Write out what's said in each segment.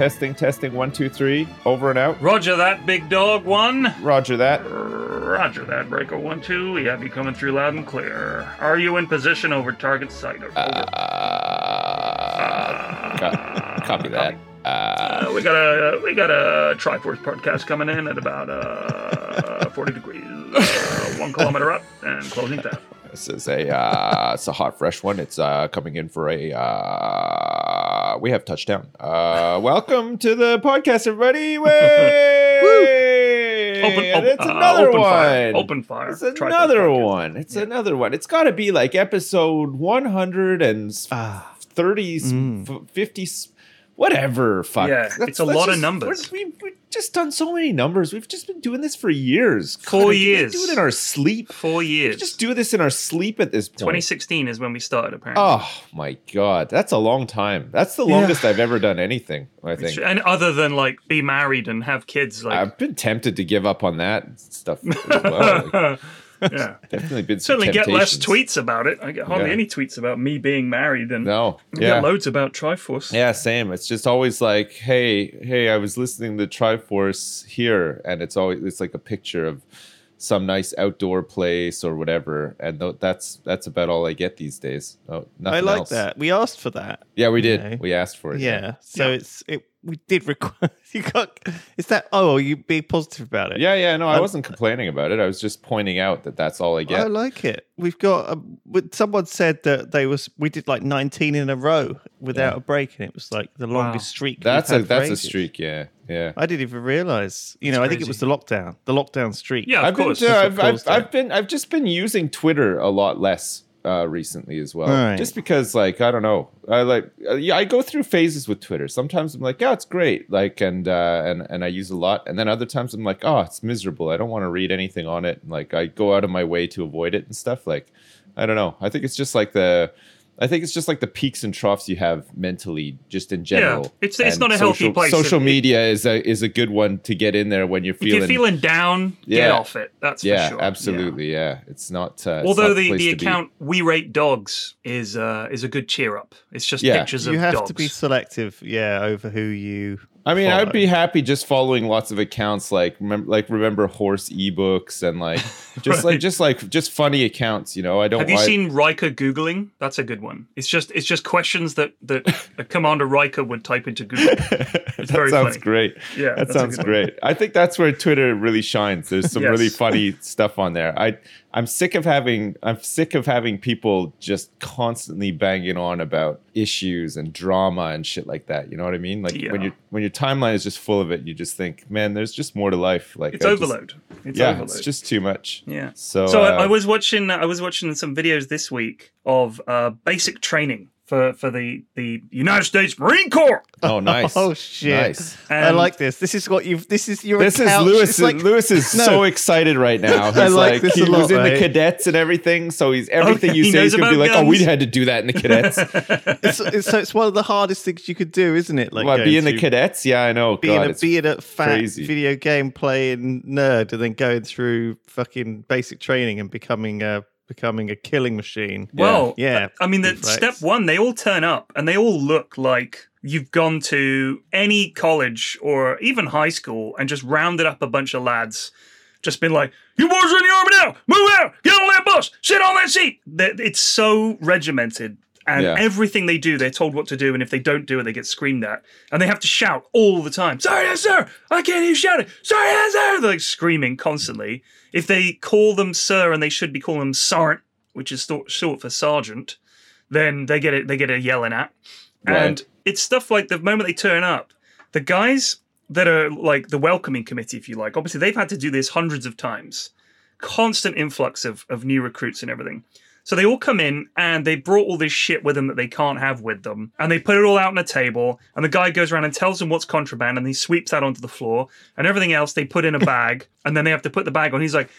Testing, testing, one, two, three, over and out. Roger that, big dog one. Roger that. Roger that, breaker one, two. We have you coming through loud and clear. Are you in position over target site? Over? Uh, co- copy that. Uh, Uh, we got a we got a Triforce podcast coming in at about uh, 40 degrees, uh, one kilometer up, and closing tab. This is a uh, it's a hot fresh one. It's uh, coming in for a uh, we have touchdown. Uh, welcome to the podcast, everybody. Way! Open, And open, it's uh, another open one. Fire. Open fire. It's another one. It's Yeah. another one. It's got to be like episode 130, Ah. 30, Mm. f- 50, whatever. Fuck. Yeah, Let's- it's a lot of numbers. We've, we've just done so many numbers. We've just been doing this for years. Four God, years. We do it in our sleep. Four We years. just do this in our sleep at this point. 2016 is when we started, apparently. Oh my god, that's a long time. That's the longest I've ever done anything. I think. And other than like be married and have kids, like I've been tempted to give up on that stuff well. Like, yeah. definitely been Certainly get less tweets about it. I get hardly Yeah. any tweets about me being married, and No, I yeah, get loads about Triforce. yeah, same. It's just always like, hey, hey, I was listening to Triforce here, and it's always it's like a picture of some nice outdoor place or whatever, and th- that's that's about all I get these days. Oh, nothing I like else. that. We asked for that. Yeah, we did. know. We asked for it. Yeah. So Yeah. it's it. We did request. You got. Is that? Oh, you be positive about it. Yeah, yeah, no, I Um, wasn't complaining about it. I was just pointing out that that's all I get. I like it. We've got. Um, but someone said that they was. We did like 19 in a row without Yeah. a break, and it was like the longest streak. That's a had for that's a streak. Yeah, yeah. I didn't even realize. You know, I think it was the lockdown. The lockdown streak. Yeah, of I've been, course. to- That's I've, what I've. I've been, I've just been using Twitter a lot less uh, recently as well. Right. Just because, like, I don't know, I like, uh, yeah, I go through phases with Twitter. Sometimes I'm like, yeah, it's great, like, and uh, and and I use a lot, and then other times I'm like, oh, it's miserable. I don't want to read anything on it. Like, I go out of my way to avoid it and stuff. Like, I don't know. I think it's just like the. I think it's just like the peaks and troughs you have mentally, just in general. Yeah, it's- it's And not a healthy place. Social media is a is a good one to get in there when you're If feeling. you're feeling down, get off it. That's yeah, for sure. absolutely. Yeah. it's not. Uh, it's Although not the, place the to be. account We Rate Dogs is uh, is a good cheer up. It's just Yeah. pictures of You have to be selective, yeah, over who you. I mean. I'd be happy just following lots of accounts like remember, like remember horse ebooks and like just like just like just funny accounts. You know, I don't. Have you I- seen Riker googling? That's a good one. It's just it's just questions that that a Commander Riker would type into Google. that very sounds funny. great. Yeah, that sounds good one. great. I think that's where Twitter really shines. There's some really funny stuff on there. I I'm sick of having I'm sick of having people just constantly banging on about issues and drama and shit like that. You know what I mean? Like when Yeah. you when your timeline is just full of it, you just think, man, there's just more to life. Like It's I just- overload. It's yeah, overload. it's just too much. Yeah. So, So I, uh, I was watching I was watching some videos this week of uh, basic training for for the the United States Marine Corps. Oh, nice. Oh shit! Nice. I like this. This is what you've. This is your. This is. Lewis. Like- Lewis is No. so excited right now. He's I like like, this he a lot, was in the cadets and everything. So he's everything you he say knows he's gonna be about like, oh, we had to do that in the cadets. it's, it's, so it's one of the hardest things you could do, isn't it? Like what, going be in the cadets? Yeah, I know. being God, a being a fat crazy. video game playing nerd, and then going through fucking basic training and becoming a becoming a killing machine. Well, Yeah. I mean, the Reflex. step one, they all turn up and they all look like you've gone to any college or even high school and just rounded up a bunch of lads just been like, "You boys are in the army now. Move out. Get on that bus. Sit on that seat." It's so regimented. And Yeah. everything they do, they're told what to do, and if they don't do it, they get screamed at, and they have to shout all the time. Sorry, yes, sir. I can't hear you shouting. Sorry, yes, sir. They're like screaming constantly. If they call them sir, and they should be calling them sergeant, which is short for sergeant, then they get it. They get a yelling at, and Right. it's stuff like the moment they turn up, the guys that are like the welcoming committee, if you like. Obviously, they've had to do this hundreds of times, constant influx of of new recruits and everything. So they all come in and they brought all this shit with them that they can't have with them. And they put it all out on a table. And the guy goes around and tells them what's contraband and he sweeps that onto the floor. And everything else they put in a bag. and then they have to put the bag on. He's like,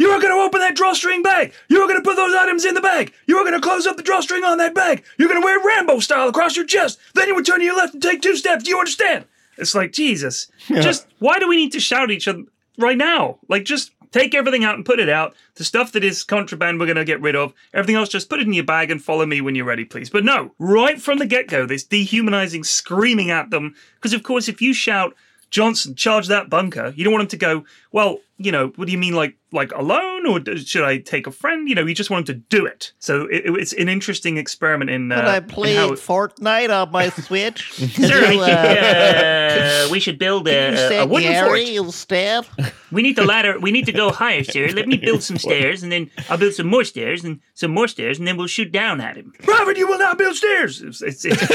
You are going to open that drawstring bag. You are going to put those items in the bag. You are going to close up the drawstring on that bag. You're going to wear Rambo style across your chest. Then you would turn to your left and take two steps. Do you understand? It's like, Jesus. Just why do we need to shout at each other right now? Like, just take everything out and put it out. The stuff that is contraband, we're going to get rid of. Everything else, just put it in your bag and follow me when you're ready, please. But no, right from the get go, this dehumanizing screaming at them. Because, of course, if you shout, Johnson, charge that bunker. You don't want him to go, well, you know, what do you mean, like like alone, or should I take a friend? You know, you just want him to do it. So it, it's an interesting experiment in. Uh, But I in played how- Fortnite on my Switch. Sir, You, uh, we should build you a, a wooden Gary fort. instead. We need the ladder. We need to go higher, sir. Let me build some stairs, and then I'll build some more stairs, and some more stairs, and then we'll shoot down at him. Private, you will not build stairs. It's, it's, it's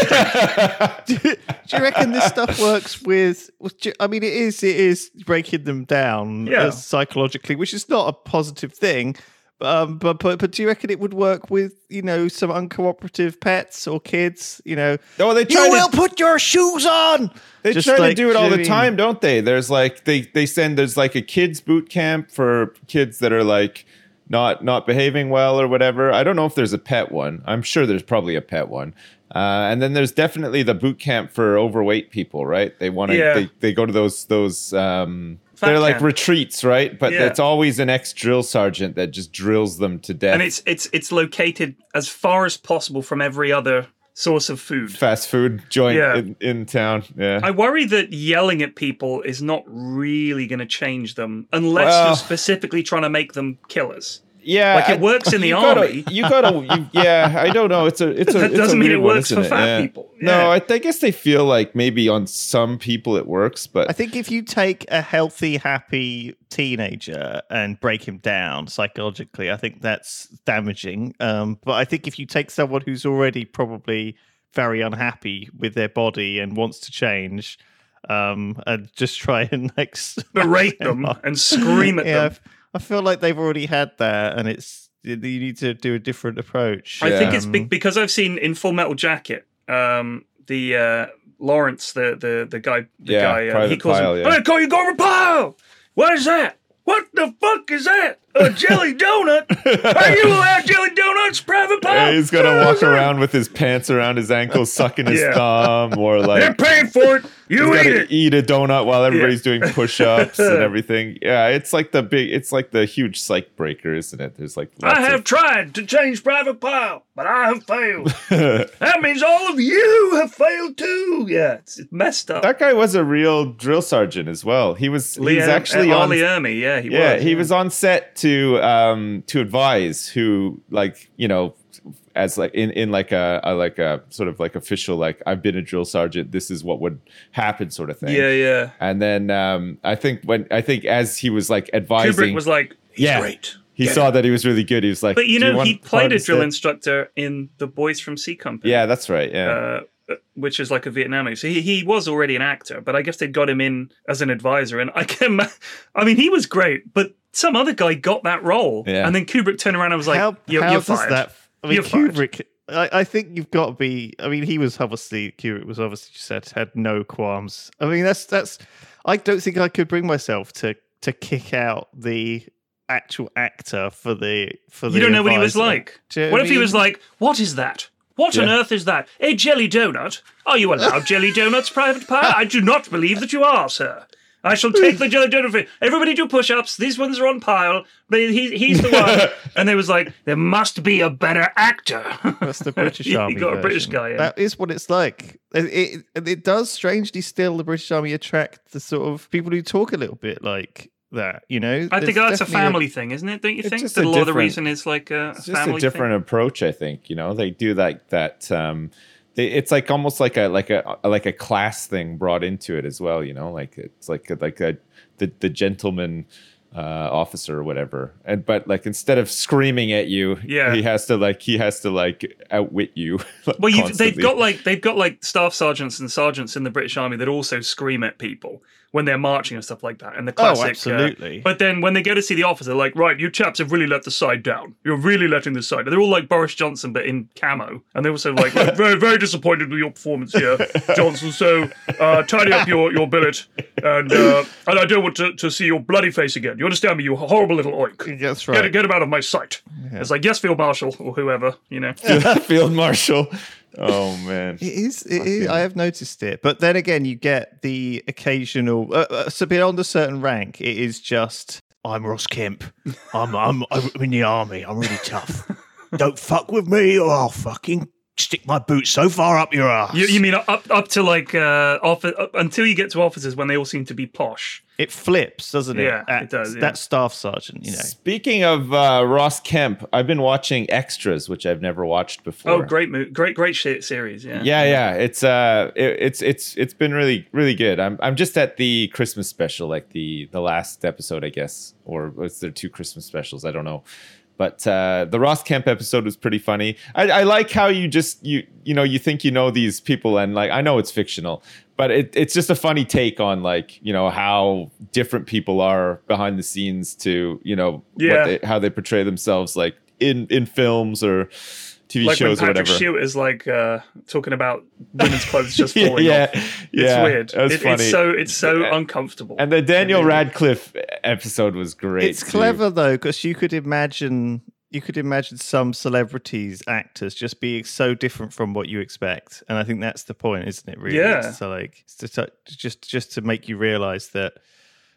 do you reckon this stuff works with, with I mean it is it is breaking them down Yeah. Psychologically which is not a positive thing um, but, but but do you reckon it would work with you know some uncooperative pets or kids you know Oh, they you try to- will put your shoes on They Just try to do it all you the what I mean? time, don't they? There's like they they send there's like a kids boot camp for kids that are like not not behaving well or whatever. I don't know if there's a pet one. I'm sure there's probably a pet one. Uh, and then there's definitely the boot camp for overweight people, right? They want to Yeah. they, they go to those those um They're like retreats, right? But Yeah. it's always an ex drill sergeant that just drills them to death. and it's it's it's located as far as possible from every other source of food. fast food joint Yeah. in, in town. Yeah. I worry that yelling at people is not really going to change them unless Well- you're specifically trying to make them killers. Yeah, Like, it I- works in the you gotta- army. You gotta, you, yeah. I don't know. It's a, it's a. That it's doesn't mean it works isn't for it? fat Yeah. people. Yeah. No, I, I guess they feel like maybe on some people it works, but I think if you take a healthy, happy teenager and break him down psychologically, I think that's damaging. Um, but I think if you take someone who's already probably very unhappy with their body and wants to change, um, and just try and like Berate them and scream at yeah, them. I f- I feel like they've already had that, and it's you need to do a different approach. I think it's be- because I've seen in Full Metal Jacket, um, the uh, Lawrence, the the the guy, the Yeah, guy, uh, he Private calls Pyle, him. yeah. I'm gonna call you Gomer Pyle. What is that? What the fuck is that? A jelly donut? Are you allowed jelly donuts, Private Pyle? Yeah, he's gonna walk around with his pants around his ankles, sucking his Yeah. thumb, or like They're paying for it. You he's eat gotta it. eat a donut while everybody's doing push-ups and everything. Yeah, it's like the big, it's like the huge psych breaker, isn't it? There's like lots I have of- tried to change Private Pyle, but I have failed. that means all of you have failed too. Yeah, it's it's messed up. that guy was a real drill sergeant as well. He was he was actually uh, on Ermey, yeah, he yeah, was. he was on set to um to advise who like you know as like in in like a, a like a sort of like official like I've been a drill sergeant. This is what would happen, sort of thing. Yeah, yeah. And then um I think when I think as he was like advising, Kubrick was like, he's Yeah. great. He saw that he was really good. He was like, But you know, want he played a drill set?" instructor in The Boys from C Company. Yeah, that's right. Yeah. Uh, which is like a Vietnam movie. So he, he was already an actor, but I guess they got him in as an advisor. And I can, I mean, he was great, but some other guy got that role. Yeah. And then Kubrick turned around and was like, how, you're, how you're does fired. that? I mean, You're fired. Kubrick. I, I think you've got to be. I mean, he was obviously Kubrick was obviously just said had no qualms. I mean, that's that's. I don't think I could bring myself to to kick out the actual actor for the for the. You don't know what he was advisor. like. Do you know What if he mean? was like, what is that? What on Yeah. earth is that? A jelly donut? Are you allowed jelly donuts, Private Pie? I do not believe that you are, sir. I shall take the jelly donut. For Everybody do push-ups. These ones are on Pyle. But he, he's the one. and they was like, there must be a better actor. That's the British Army. You Army. got a British version. guy in. That is what it's like. It, it it does strangely still the British Army attract the sort of people who talk a little bit like that. You know, I think that's a definitely family thing, isn't it? Don't you think that a a lot of the reason is like a, it's just a different thing? approach i think you know they do like that um they, it's like almost like a like a like a class thing brought into it as well you know like it's like a, like a the the gentleman uh officer or whatever and but like instead of screaming at you Yeah. he has to like he has to like outwit you like, Well, you've, they've got like they've got like staff sergeants and sergeants in the British Army that also scream at people when they're marching and stuff like that. And the Oh, classic, uh, absolutely. but then when they go to see the officer, like, right, you chaps have really let the side down. You're really letting the side. Down. They're all like Boris Johnson, but in camo, and they're also like very, very disappointed with your performance here, Johnson. So uh, tidy up your your billet, and uh, and I don't want to, to see your bloody face again. You understand me? You horrible little oink. That's Get, right. get him out of my sight. It's like yes, Field Marshal or whoever, you know. field marshal oh man It is, it is. I have noticed it, but then again, you get the occasional. Uh, uh, so beyond a certain rank, it is just. I'm Ross Kemp. I'm I'm I'm in the army. I'm really tough. Don't fuck with me, or I'll fucking stick my boot so far up your ass. You, you mean up up to like uh, off, up, until you get to officers when they all seem to be posh? it flips, doesn't it? Yeah, it does, yeah. That staff sergeant, you know. Speaking of uh, Ross Kemp, I've been watching Extras, which I've never watched before. Oh, great, mo- great, great shit series. Yeah, Yeah, yeah, it's uh, it, it's it's it's been really really good. I'm I'm just at the Christmas special, like the the last episode, I guess, or was there two Christmas specials? I don't know. But uh, the Ross Kemp episode was pretty funny. I, I like how you just you you know you think you know these people and like I know it's fictional, but it, it's just a funny take on like you know how different people are behind the scenes to you know Yeah. what they, how they portray themselves like in in films or TV like when shows or Patrick whatever. Stewart is like uh, talking about women's clothes just falling yeah, off. yeah, It's weird. It- funny. It's so it's so Yeah. uncomfortable. and the Daniel Radcliffe episode was great. It's too. clever though, because you could imagine you could imagine some celebrities, actors, just being so different from what you expect, and I think that's the point, isn't it? Really, Yeah. It's to like it's to, to- just just to make you realize that.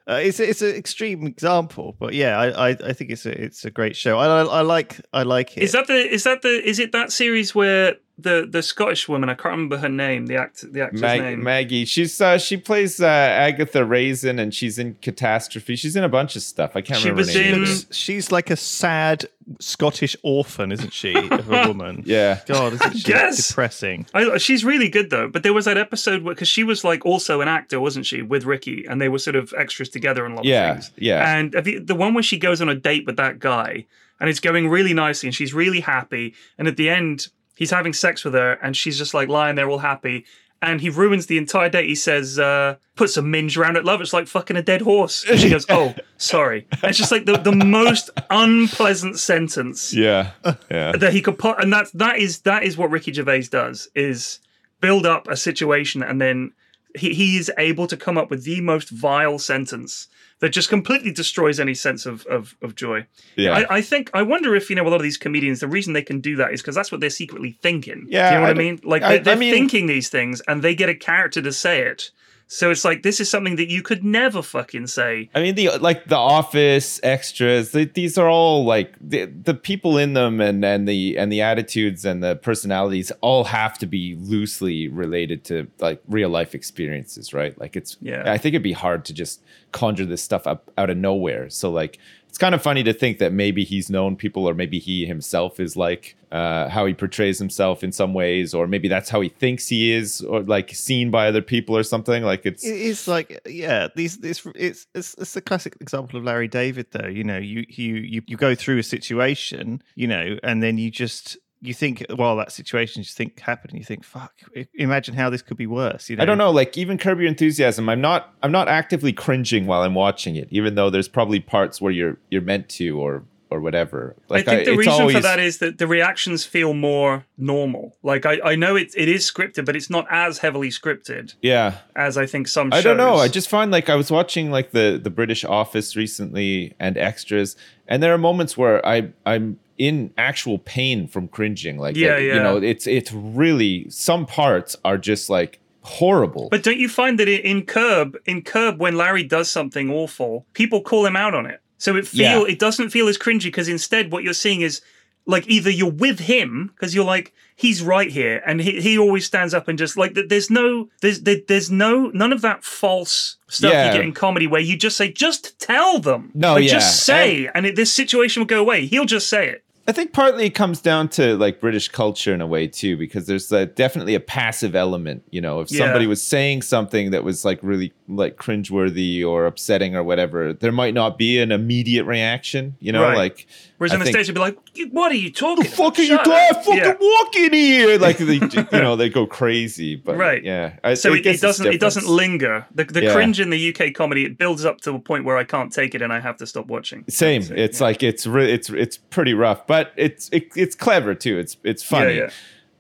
Uh, it's it's an extreme example, but yeah, I, I, I think it's a it's a great show. I, I, I like I like it. is that the is that the is it that series where the the Scottish woman I can't remember her name the act the actor's Mag- name Maggie. She's uh, she plays uh, Agatha Raisin, and she's in Catastrophe. She's in a bunch of stuff. I can't She remember. was her name. in- She's- she's like a sad Scottish orphan, isn't she? Of a woman. Yeah. God, isn't she Yes. depressing? I, she's really good though. But there was that episode where because she was like also an actor, wasn't she, with Ricky, and they were sort of extras together in a lot Yeah, of things. yeah. And have you, the one where she goes on a date with that guy, and it's going really nicely, and she's really happy, and at the end he's having sex with her, and she's just like lying there all happy. And he ruins the entire date. He says, uh, "Put some minge around it, love. It's like fucking a dead horse." And she goes, "Oh, sorry." And it's just like the, the most unpleasant sentence Yeah. Yeah. that he could put and that's that is that is what Ricky Gervais does is build up a situation and then he, he is able to come up with the most vile sentence that just completely destroys any sense of of, of joy. Yeah. I, I think I wonder if you know a lot of these comedians the reason they can do that is because that's what they're secretly thinking. Yeah, do you know what I, I mean? Like I- they're mean- thinking these things and they get a character to say it. So it's like this is something that you could never fucking say. I mean, the like the Office extras. They, these are all like the, the people in them, and and the and the attitudes and the personalities all have to be loosely related to like real life experiences, right? Like it's. Yeah. I think it'd be hard to just conjure this stuff up out of nowhere. So like. It's kind of funny to think that maybe he's known people, or maybe he himself is like uh, how he portrays himself in some ways, or maybe that's how he thinks he is, or like seen by other people or something. Like it's It is like yeah, these this it's it's it's a classic example of Larry David though. You know, you you you you go through a situation, you know, and then you just you think while that situation you think happened, you think, fuck, imagine how this could be worse. You know, I don't know, like even Curb Your Enthusiasm, I'm not I'm not actively cringing while I'm watching it, even though there's probably parts where you're you're meant to or or whatever. Like I think the it's reason for that is that the reactions feel more normal. Like I, I know it it is scripted, but it's not as heavily scripted yeah. as I think some. I don't know. I just find like I was watching like the the British Office recently and extras, and there are moments where I I'm in actual pain from cringing. Like Yeah, uh, you know, it's it's really some parts are just like horrible. But don't you find that in Curb, in Curb, when Larry does something awful, people call him out on it. So it feel Yeah. it doesn't feel as cringy because instead what you're seeing is like either you're with him because you're like he's right here and he, he always stands up and just like th- there's no there's there, there's no none of that false stuff Yeah. you get in comedy where you just say just tell them No, like, yeah. just say and, it, this situation will go away he'll just say it I think partly it comes down to like British culture in a way too, because there's a, definitely a passive element. You know, if Yeah. somebody was saying something that was like really like cringeworthy or upsetting or whatever, there might not be an immediate reaction. You know, Right. like whereas I in the think, states you'd be like what are you talking "The fuck are about? you Shut doing? up." Fucking Yeah. walk in here! Like they, you know, they go crazy. But Right. yeah. I, so I it, it doesn't it doesn't linger the, the Yeah. cringe in the uk comedy it builds up to a point where i can't take it and i have to stop watching Same. It, It's yeah. like it's re- it's it's pretty rough, but it's it, it's clever too. It's it's funny. yeah.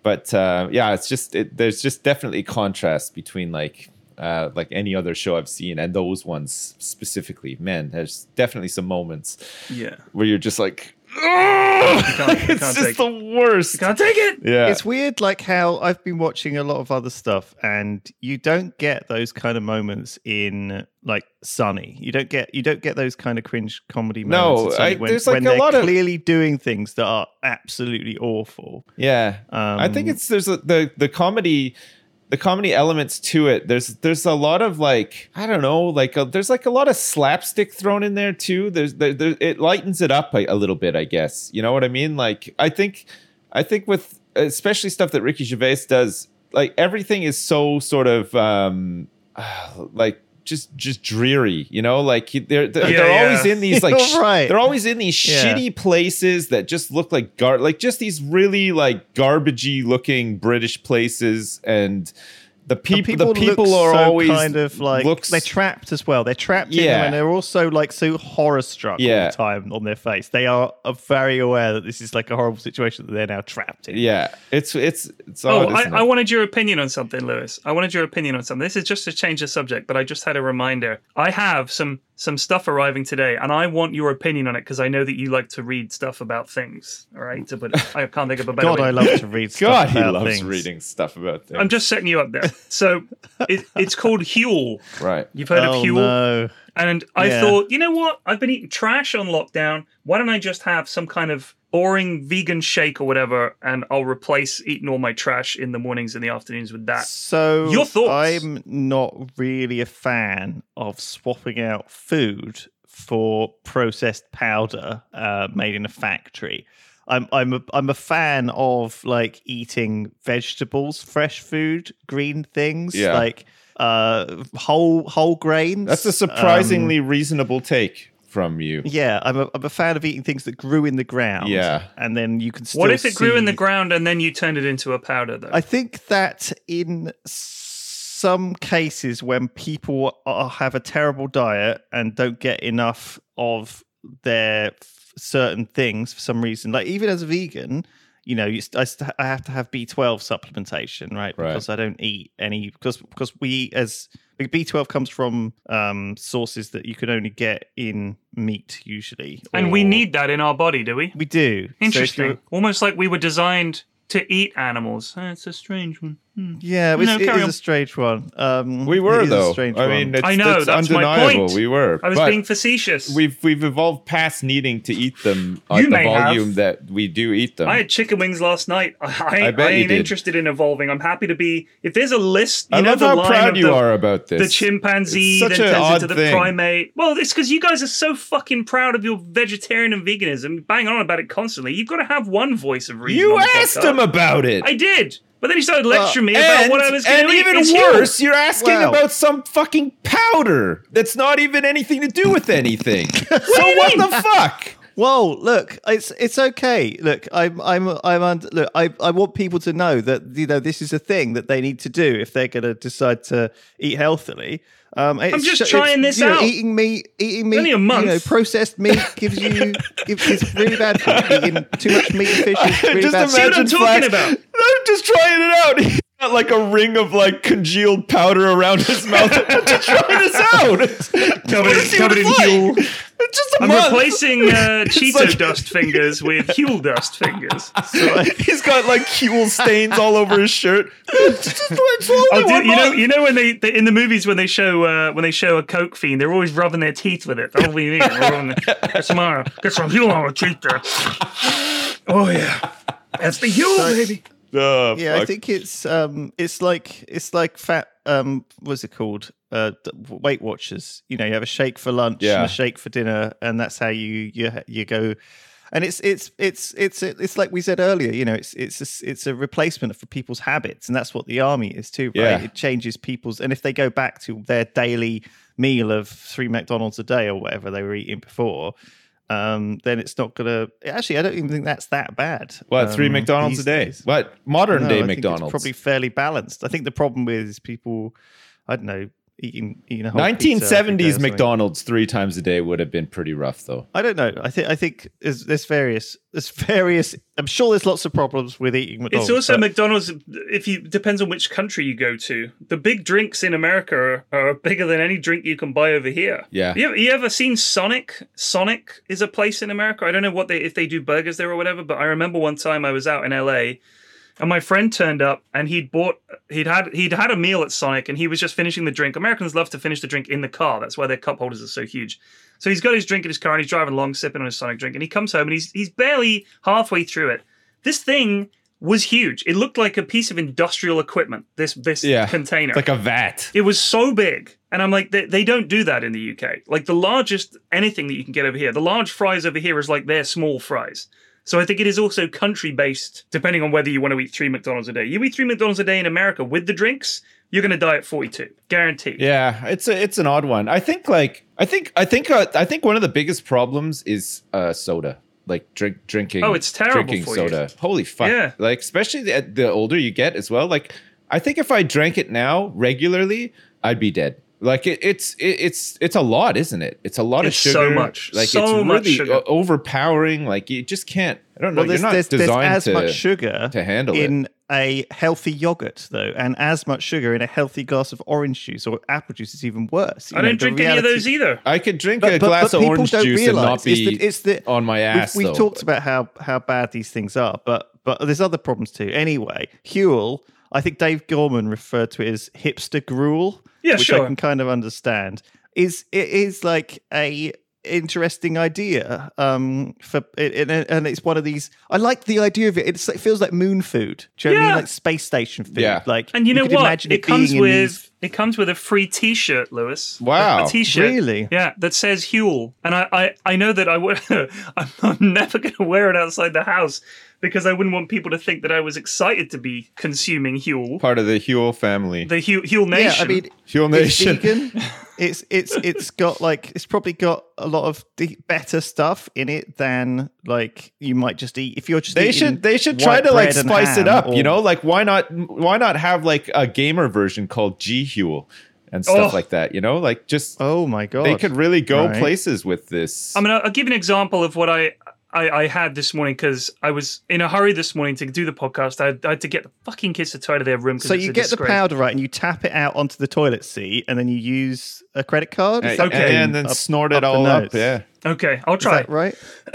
But uh, yeah, it's just it, there's just definitely contrast between like uh, like any other show I've seen and those ones specifically. Man, there's definitely some moments yeah where you're just like, "Ugh!" can't- you it's can't just take the worst. can't take it Yeah, It's weird, like how I've been watching a lot of other stuff, and you don't get those kind of moments in like Sunny. You don't get you don't get those kind of cringe comedy No, moments. in Sunny I- when, there's, like, when a they're lot of- clearly doing things that are absolutely awful. yeah. I think Um, it's there's a, the the comedy the comedy elements to it there's there's a lot of like i don't know like a, there's like a lot of slapstick thrown in there too. There's there, there, it lightens it up a, a little bit i guess. You know what i mean? Like i think i think with especially stuff that ricky gervais does like everything is so sort of um like just just dreary you know like they're they're, Yeah, they're yeah. always in these like You're sh- right. they're always in these Yeah. shitty places that just look like gar like just these really like garbagey looking british places and the And people, the people look are so always kind of like looks they're trapped as well. They're trapped in Yeah. them, and they're also like so horror struck all Yeah. the time on their face. They are uh, very aware that this is like a horrible situation that they're now trapped in. yeah it's it's it's Oh, odd, I, isn't I wanted your opinion on something, Lewis. I wanted your opinion on something. This is just to change the subject, but I just had a reminder. I have some some stuff arriving today, and I want your opinion on it because I know that you like to read stuff about things. All right, to put I can't think of a better God, way. I love to read. god stuff he loves things. reading stuff about things I'm just setting you up there. So it, it's called Huel. right You've heard oh of Huel? no! And I Yeah. thought, you know what? I've been eating trash on lockdown. Why don't I just have some kind of boring vegan shake or whatever, and I'll replace eating all my trash in the mornings and the afternoons with that. So Your thoughts? I'm not really a fan of swapping out food for processed powder uh, made in a factory. I'm I'm a, I'm a fan of like eating vegetables, fresh food, green things, Yeah. like uh, whole whole grains. that's a Um, surprisingly reasonable take from you yeah, I'm a, I'm a fan of eating things that grew in the ground. Yeah. and then you can. Still What if it grew in the ground and then you turned it into a powder, though? I think that in some cases, when people are, have a terrible diet and don't get enough of their f- certain things for some reason, like even as a vegan, you know, I, st- I have to have B twelve supplementation, right? Right. Because I don't eat any because because we as B twelve comes from um, sources that you can only get in meat usually, and we need that in our body, do we? we do Interesting. you're- Almost like we were designed to eat animals. That's a strange one. Hmm. Yeah, No, it's, it carry on. a strange one. Um, we it were is a though strange i one. mean it's, I know, it's that's my point. we were I was but being facetious. we've we've evolved past needing to eat them at You the may have. volume that we do eat them I had chicken wings last night. I, I, ain't- bet I you ain't did. interested in evolving. I'm happy to be. If there's a list, you I know love the how line proud of you the, are about this. the chimpanzee It's then such an turns odd into the thing. primate. Well, it's because you guys are so fucking proud of your vegetarian and veganism, bang on about it constantly. You've got to have one voice of reason. You asked podcast. him about it. I did, but then he started lecturing me uh, about and, what I was going and to eat. even It's worse, you. you're asking Well- about some fucking powder that's not even anything to do with anything. so what the fuck? Whoa! Look, it's it's okay. Look, I'm I'm I'm under, look. I I want people to know that you know this is a thing that they need to do if they're going to decide to eat healthily. Um, I'm just trying this you know, out. Eating meat, eating meat, only a month. you know, processed meat gives you gives, is really bad for you. Eating too much meat and fish is really just bad. for you. what I'm imagine talking about. I'm just trying it out. Like a ring of like congealed powder around his mouth. to try this out. Covered, in, covered in Huel. It's just a I'm month. replacing uh, Cheeto like- dust fingers with Huel dust fingers. He's got like Huel stains all over his shirt. It's just only Oh, do, you know, you know when they, they in the movies when they show uh, when they show a coke fiend, they're always rubbing their teeth with it. That's what be me. We're rubbing the- Get some, uh, get some Huel on teeth there. Oh yeah, that's the Huel, baby. Oh, yeah, I think it's um, it's like it's like fat. Um, what's it called? Uh, Weight Watchers. You know, you have a shake for lunch Yeah. and a shake for dinner, and that's how you you you go. And it's it's it's it's it's like we said earlier. You know, it's it's a, it's a replacement for people's habits, and that's what the army is too. Right? Yeah. It changes people's, and if they go back to their daily meal of three McDonald's a day or whatever they were eating before. Um, then it's not gonna. Actually, I don't even think that's that bad. what three um, McDonald's a day? What modern No, day I McDonald's? It's probably fairly balanced. I think the problem with is people, I don't know, eating eating a whole pizza every day 1970s. McDonald's three times a day would have been pretty rough, though. I don't know. I think I think there's, there's various there's various. I'm sure there's lots of problems with eating McDonald's. It's also but- McDonald's. If you depends on which country you go to. The big drinks in America are, are bigger than any drink you can buy over here. Yeah. You ever, you ever seen Sonic? Sonic is a place in America. I don't know what they if they do burgers there or whatever, but I remember one time I was out in LA and my friend turned up and he'd bought he'd had he'd had a meal at Sonic and he was just finishing the drink. Americans love to finish the drink in the car. That's why their cup holders are so huge. So he's got his drink in his car and he's driving along, sipping on his Sonic drink, and he comes home and he's he's barely halfway through it. This thing was huge. It looked like a piece of industrial equipment. This this Yeah. container. Like a vat. It was so big. And I'm like, they, they don't do that in the UK. Like the largest anything that you can get over here, the large fries over here is like their small fries. So I think it is also country based, depending on whether you want to eat three McDonald's a day. You eat three McDonald's a day in America with the drinks, you're going to die at 42, guaranteed. Yeah, it's a it's an odd one. I think like I think I think uh, I think one of the biggest problems is uh, soda. Like drink drinking. Oh, it's terrible Drinking for you. soda. Holy fuck! Yeah. Like especially the, the older you get as well. Like I think if I drank it now regularly, I'd be dead. Like it, it's it, it's it's a lot, isn't it? It's a lot It's of so sugar. much. Like So it's much really sugar. overpowering. Like you just can't. I don't know. well, You're there's, not there's, there's as to much sugar to handle it. in a healthy yogurt though, and as much sugar in a healthy glass of orange juice or apple juice is even worse. You I know, don't the drink any of those either. I could drink But- a but- glass but of people orange don't juice and realise not it's the- be it's the- on my ass. We've, we've talked about how how bad these things are, but but there's other problems too. Anyway, Huel, I think Dave Gorman referred to it as hipster gruel, Yeah, which sure. I can kind of understand. Is it is like a interesting idea um for it, and, and it's one of these i like the idea of it it's, it feels like moon food do you know what i mean like space station food Yeah. like And you know could what? imagine It, it, comes with these- it comes with a free T-shirt, Lewis. Wow. a T-shirt. Really? Yeah, that says Huel, and I I, I know that I would. I'm, I'm never going to wear it outside the house because I wouldn't want people to think that I was excited to be consuming Huel, part of the Huel family. the Huel, Huel Nation. yeah i mean Huel Nation. it's Nation. vegan. It's it's it's got like it's probably got a lot of de- better stuff in it than like you might just eat if you're just They should they should try to like spice it ham up, you know? Like why not why not have like a gamer version called G Huel and stuff Oh. like that, you know? Like just Oh my god! they could really go Right. places with this. I mean, I'll, I'll give an example of what I. I, I had this morning because I was in a hurry this morning to do the podcast. I, I had to get the fucking kids to out of their room. So you get the powder right, and you tap it out onto the toilet seat, and then you use a credit card. Is and, Okay. and then up- snort it the all up. Yeah. Okay, I'll Is try. that right?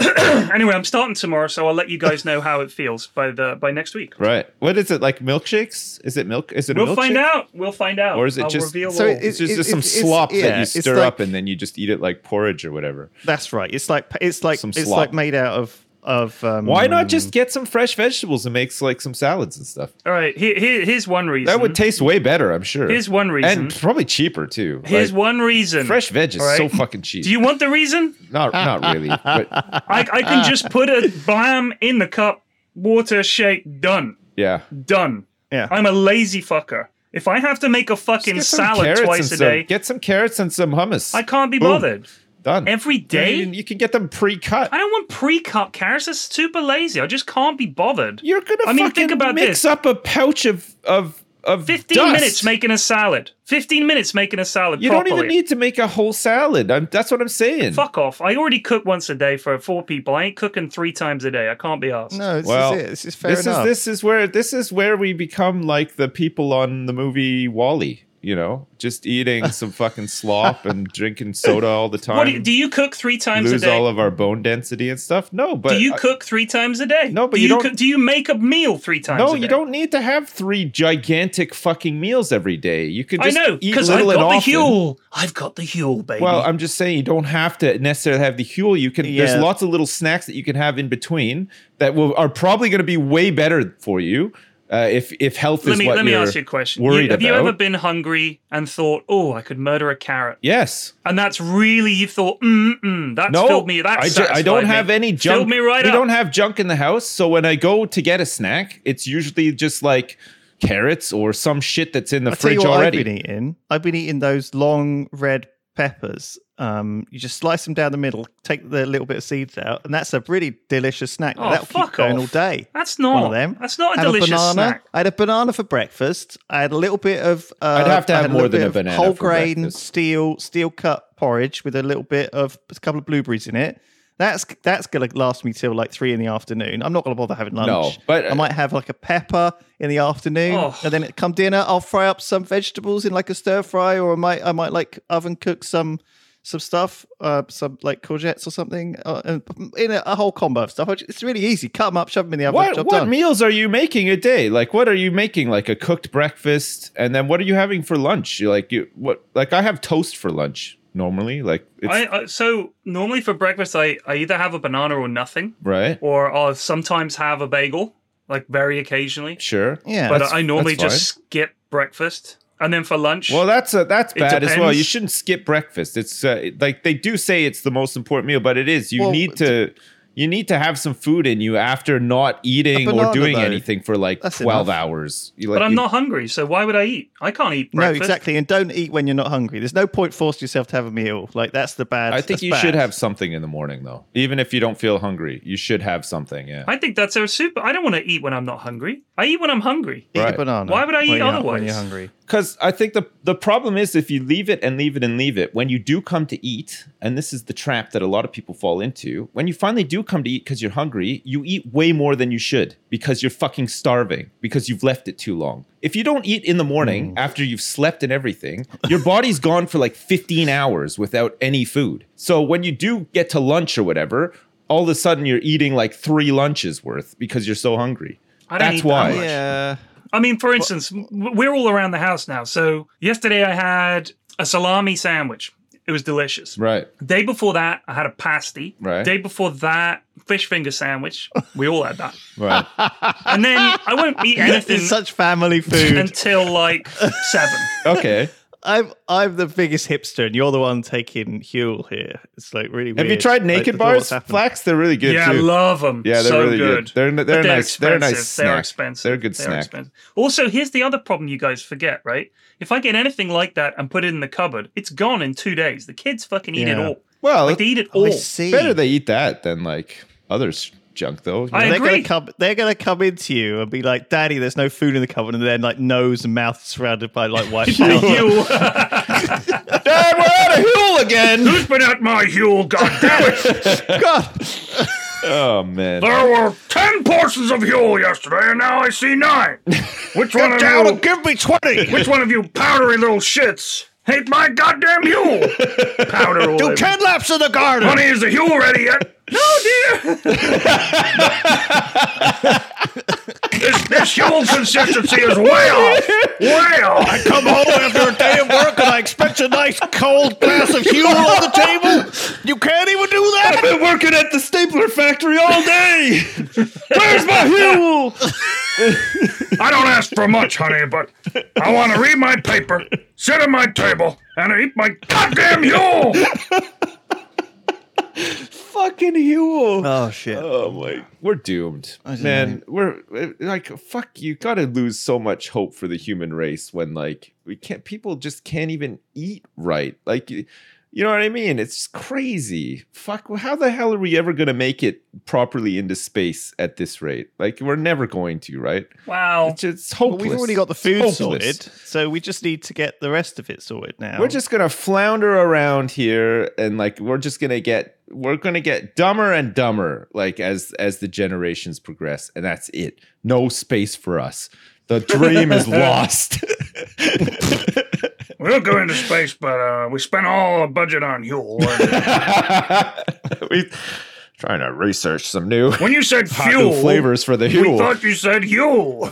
anyway, I'm starting tomorrow, so I'll let you guys know how it feels by the by next week. Right. What is it like milkshakes? Is it milk? Is it a We'll find out. We'll find out. Or is it I'll just- So all. it- It's just, It- just some it's- slop yeah, that you stir like- up and then you just eat it like porridge or whatever. That's right. It's like it's like Some it's slop. like made out of of. Um, Why not just get some fresh vegetables and make like some salads and stuff? all right, here, here, here's one reason. That would taste way better, I'm sure. Here's one reason. and probably cheaper too. Here's Like, one reason. Fresh veg is All right? so fucking cheap. Do you want the reason? not not really, but I, I can just put a blam in the cup, water, shake, done, yeah. done. Yeah. I'm a lazy fucker. If I have to make a fucking salad twice and a some- day, Get some carrots and some hummus. I can't be Boom. bothered. Done Every day? You, you can get them pre-cut. I don't want pre-cut carrots. That's super lazy. I just can't be bothered. You're gonna I mean, fucking think about mix this. up a pouch of of of 15 dust. minutes making a salad. 15 minutes making a salad You properly. don't even need to make a whole salad. I'm, that's what I'm saying. Fuck off. I already cook once a day for four people. I ain't cooking three times a day. I can't be asked. No, this Well, is it. This is fair this enough. is this is where this is where we become like the people on the movie WALL-E. You know, just eating some fucking slop and drinking soda all the time. What do you, do you cook three times lose a day? all of our bone density and stuff. No, but do you I- cook three times a day? No, but do you don't- cook- do you make a meal three times? no, you don't need to have three gigantic fucking meals every day. You I just know eat because I've got the often. Huel. I've got the Huel, baby. Well, I'm just saying you don't have to necessarily have the Huel. You can. Yeah. There's lots of little snacks that you can have in between that will are probably going to be way better for you uh, if if health let is me what let me you're ask you a question. You- Worried have you ever been hungry and thought, "Oh, I could murder a carrot," Yes. and that's really you thought, "Mm, mm that's No, filled me." That I, ju- I don't satisfied have me. any junk. Filled me right we up. don't have junk in the house, so when I go to get a snack, it's usually just like carrots or some shit that's in the I'll tell fridge you what already. I've been eating. I've been eating those long red peppers. Um, you just slice them down the middle, take the little bit of seeds out, and that's a really delicious snack. Oh, That'll fuck keep going off. all day. That's not. One of them. That's not a Had delicious banana. snack. I had a banana for breakfast. I had a little bit of. Uh, I'd have to have more little than bit a of banana Whole for grain breakfast. steel steel cut porridge with a little bit of a couple of blueberries in it. That's that's gonna last me till like three in the afternoon. I'm not gonna bother having lunch. No, but- I might have like a pepper in the afternoon, Oh. and then come dinner, I'll fry up some vegetables in like a stir fry, or I might I might like oven cook some some stuff, uh, some like courgettes or something, uh, and in a, a whole combo of stuff. It's really easy. Cut them up, shove them in the oven. What what meals are you making a day? Like what are you making? Like a cooked breakfast, and then what are you having for lunch? You like you what? Like I have toast for lunch normally. Like it's I, I, so normally for breakfast, I, I either have a banana or nothing, right. or I'll sometimes have a bagel, like very occasionally. Sure. Yeah, but I normally just skip breakfast, and then for lunch, Well, that's uh, that's bad as well. You shouldn't skip breakfast. It's uh, like they do say it's the most important meal, but it is. You Well, need to you need to have some food in you after not eating or doing though. anything for like That's twelve enough. hours. You, but I'm you- not hungry, so why would I eat? I can't eat No, exactly. And don't eat when you're not hungry. There's no point forcing yourself to have a meal. Like that's the bad. I think you bad. should have something in the morning though. Even if you don't feel hungry, you should have something. Yeah. I think that's a super. I don't want to eat when I'm not hungry. I eat when I'm hungry. Eat Right. a banana. Why would I eat when otherwise? when you're hungry? Because I think the the problem is if you leave it and leave it and leave it, when you do come to eat, and this is the trap that a lot of people fall into, when you finally do come to eat because you're hungry, you eat way more than you should because you're fucking starving because you've left it too long. If you don't eat in the morning mm. after you've slept and everything, your body's gone for like 15 hours without any food. So when you do get to lunch or whatever, all of a sudden you're eating like three lunches worth because you're so hungry. I don't That's eat that why. much. Yeah. I mean, for instance, we're all around the house now. So yesterday I had a salami sandwich. It was delicious. Right. Day before that, I had a pasty. Right. Day before that, fish finger sandwich. We all had that. Right. And then I won't eat anything It's such family food. until like seven. Okay. I'm I'm the biggest hipster, and you're the one taking Huel here. It's like really. Have you tried naked I don't know what's bars? Flax, they're really good yeah, too. I love them. Yeah, they're so really good. good. They're- But they're nice- they're a nice expensive. They're snack. expensive. They're a good They're snack. expensive. Also, here's the other problem you guys forget, right? If I get anything like that and put it in the cupboard, it's gone in two days. The kids fucking eat it all. well, Like they eat it all. I see. better they eat that than like others junk though. you I know? they're agree. gonna come. They're gonna come into you and be like, "Daddy, there's no food in the cupboard," and then like nose and mouth surrounded by like white powder. You- Dad, we're out of Huel again. Who's been at my Huel? God damn it! God, oh man. There were ten portions of Huel yesterday, and now I see nine. Which one of you? give me twenty. Which one of you powdery little shits hate my goddamn Huel? Powder all over. ten laps in the garden. Honey, is the Huel ready yet? No, dear. this, this consistency is way off. Way off. I come home after a day of work and I expect a nice cold glass of Huel on the table. You can't even do that. I've been working at the stapler factory all day. Where's my Huel? I don't ask for much, honey, but I want to read my paper, sit at my table, and eat my goddamn Huel. Fucking Huel. Oh shit. Oh my, we're doomed, man. We're like, fuck. You got to lose so much hope for the human race when like we can't. People just can't even eat right. Like, you you know what I mean? It's crazy. Fuck. How the hell are we ever gonna make it properly into space at this rate? Like, we're never going to, right? Wow. It's just Well, hopeless. we've already got the food hopeless. sorted, so we just need to get the rest of it sorted now. We're just gonna flounder around here, and like we're just gonna get we're gonna get dumber and dumber, like as as the generations progress, and that's it. No space for us. The dream is lost. We don't go into space, but uh, we spent all our budget on fuel. we trying to research some new when you said fuel, flavors for the Huel, we Huel. thought you said fuel.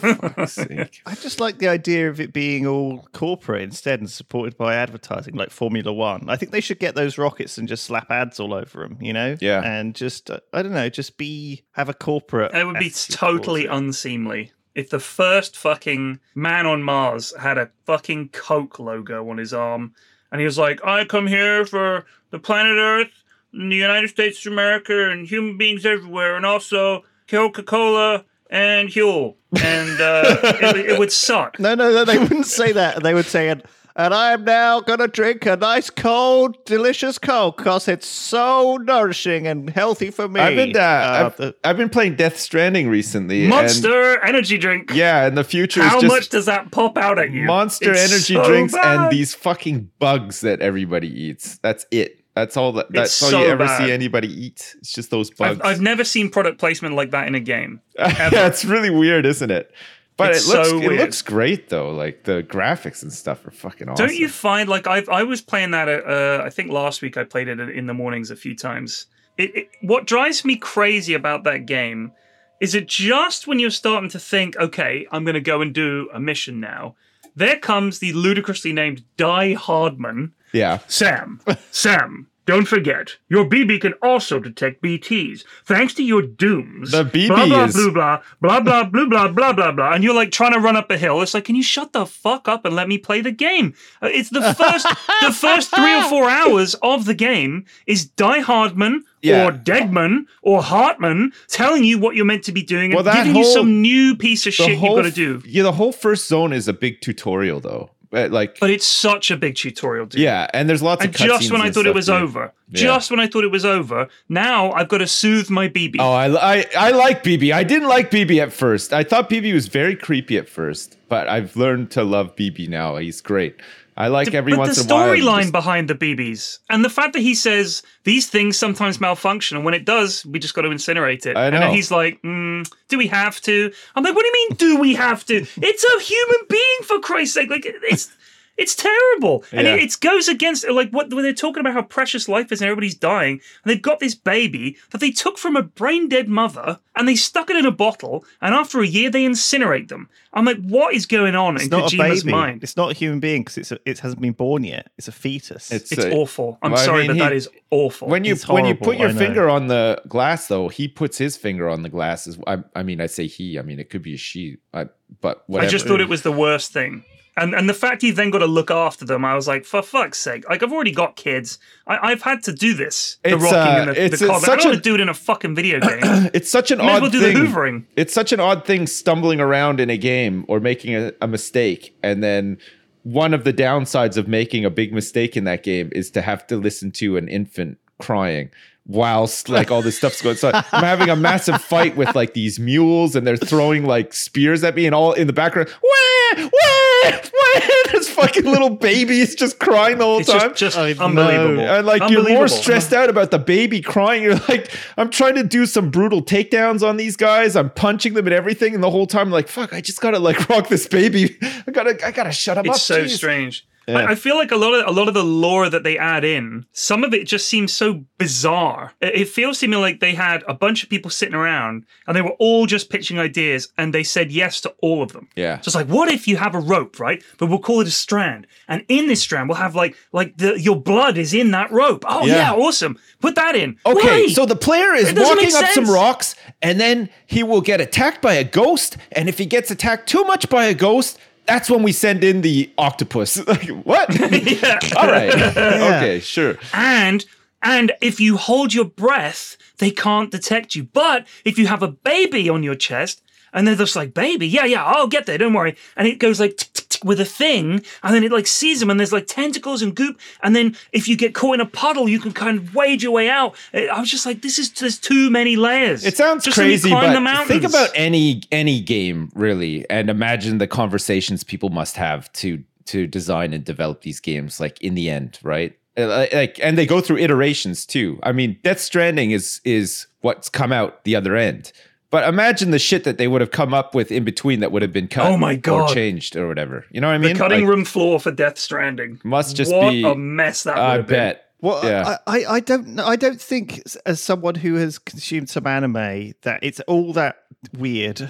I just like the idea of it being all corporate instead and supported by advertising, like Formula One. I think they should get those rockets and just slap ads all over them, you know? Yeah. And just, uh, I don't know, just be, have a corporate. it would be totally unseemly if the first fucking man on Mars had a fucking Coke logo on his arm and he was like, I come here for the planet Earth and the United States of America and human beings everywhere and also Coca Cola and Huel. And uh, it, it would suck. No, no, no, they wouldn't say that. They would say, and, and I am now going to drink a nice, cold, delicious Coke because it's so nourishing and healthy for me. I've been uh, I've, I've been playing Death Stranding recently. and- Monster energy drink. yeah, and the future How is just much does that pop out at you? Monster It's energy so drinks bad. and these fucking bugs that everybody eats. That's it. That's all that. That's all so you ever bad. see anybody eat. It's just those bugs. I've, I've never seen product placement like that in a game. That's really weird, isn't it? But It's it looks so it looks great though. Like the graphics and stuff are fucking awesome. Don't you find like I I was playing that uh, I think last week I played it in the mornings a few times. It, it what drives me crazy about that game is it just when you're starting to think, okay, I'm going to go and do a mission now. There comes the ludicrously named Die Hardman. Yeah. Sam, Sam, don't forget, your BB can also detect BTs. Thanks to your dooms. The BB blah, blah, is- blah, blah, blah, blah, blah, blah, blah, blah, blah. And you're like trying to run up a hill. It's like, can you shut the fuck up and let me play the game? Uh, It's the first, the first three or four hours of the game is Die Hardman Yeah. or Deadman or Hartman telling you what you're meant to be doing and Well, that giving you some new piece of shit you've got to do. Yeah, the whole first zone is a big tutorial though. But like But it's such a big tutorial, dude. yeah, and there's lots And of just when I thought it was too. over, Yeah. just when I thought it was over, now I've got to soothe my BB. Oh, I, I I like BB. I didn't like BB at first. I thought BB was very creepy at first, but I've learned to love BB now. He's great. I like every but once in a while. the storyline just- behind the BBs and the fact that he says these things sometimes malfunction, and when it does, we just got to incinerate it. I And then know. he's like, mm, "Do we have to?" I'm like, "What do you mean? Do we have to? It's a human being for Christ's sake! Like it's." It's terrible, and Yeah. it, it goes against like what when they're talking about how precious life is and everybody's dying, and they've got this baby that they took from a brain dead mother and they stuck it in a bottle, and after a year they incinerate them. I'm like, what is going on it's in not a Kojima's baby. mind? It's not a human being because it's a, it hasn't been born yet. It's a fetus. It's It's uh, awful. I'm well, I sorry, mean, but he- that is awful. when you It's when you put your finger on the glass though he puts his finger on the glass as I, I mean i say he i mean it could be a she I, but whatever I just thought it was the worst thing. And and the fact you've then got to look after them, I was like, for fuck's sake! Like I've already got kids. I, I've had to do this. The It's, rocking uh, and the, it's- the it's car. I such don't a- want to do it in a fucking video game. it's such an odd well do thing the hoovering. it's such an odd thing stumbling around in a game or making a, a mistake and then one of the downsides of making a big mistake in that game is to have to listen to an infant crying whilst like all this stuff's going so i'm having a massive fight with like these mules and they're throwing like spears at me and all in the background wah, wah, wah, this fucking little baby is just crying the whole It's time just, just I've unbelievable. and like you're more stressed out about the baby crying. You're like, I'm trying to do some brutal takedowns on these guys. I'm punching them and everything, and the whole time, I'm like, fuck, I just gotta like rock this baby. I gotta, I gotta shut him up. It's so Jeez. strange. Yeah. I, I feel like a lot of a lot of the lore that they add in, some of it just seems so bizarre. It, it feels to me like they had a bunch of people sitting around and they were all just pitching ideas and they said yes to all of them. Yeah. So it's like, what if you have a rope, right? But we'll call it a strand, and in this strand we'll have like like the your blood is in that rope. Oh Yeah. yeah, awesome. Put that in. Okay, Why? so the player is walking up some rocks, and then he will get attacked by a ghost. And if he gets attacked too much by a ghost, that's when we send in the octopus. like what? yeah. All right. Okay, sure. and and if you hold your breath they can't detect you but if you have a baby on your chest and they're just like baby yeah yeah i'll get there don't worry and it goes like tick, tick, tick with a thing and then it like sees them and there's like tentacles and goop and then if you get caught in a puddle you can kind of wade your way out i was just like this is there's too many layers It sounds Just crazy, climb the but think about any any game really, and imagine the conversations people must have to to design and develop these games. Like in the end, right? Uh, Like, and they go through iterations too. I mean, Death Stranding is is what's come out the other end. But imagine the shit that they would have come up with in between that would have been cut Oh my God. or changed or whatever. You know what I mean? The cutting Like, room floor for Death Stranding must just be what be a mess that would I have been. Well, Yeah. I, I, I don't know. I don't think, as someone who has consumed some anime, that it's all that weird.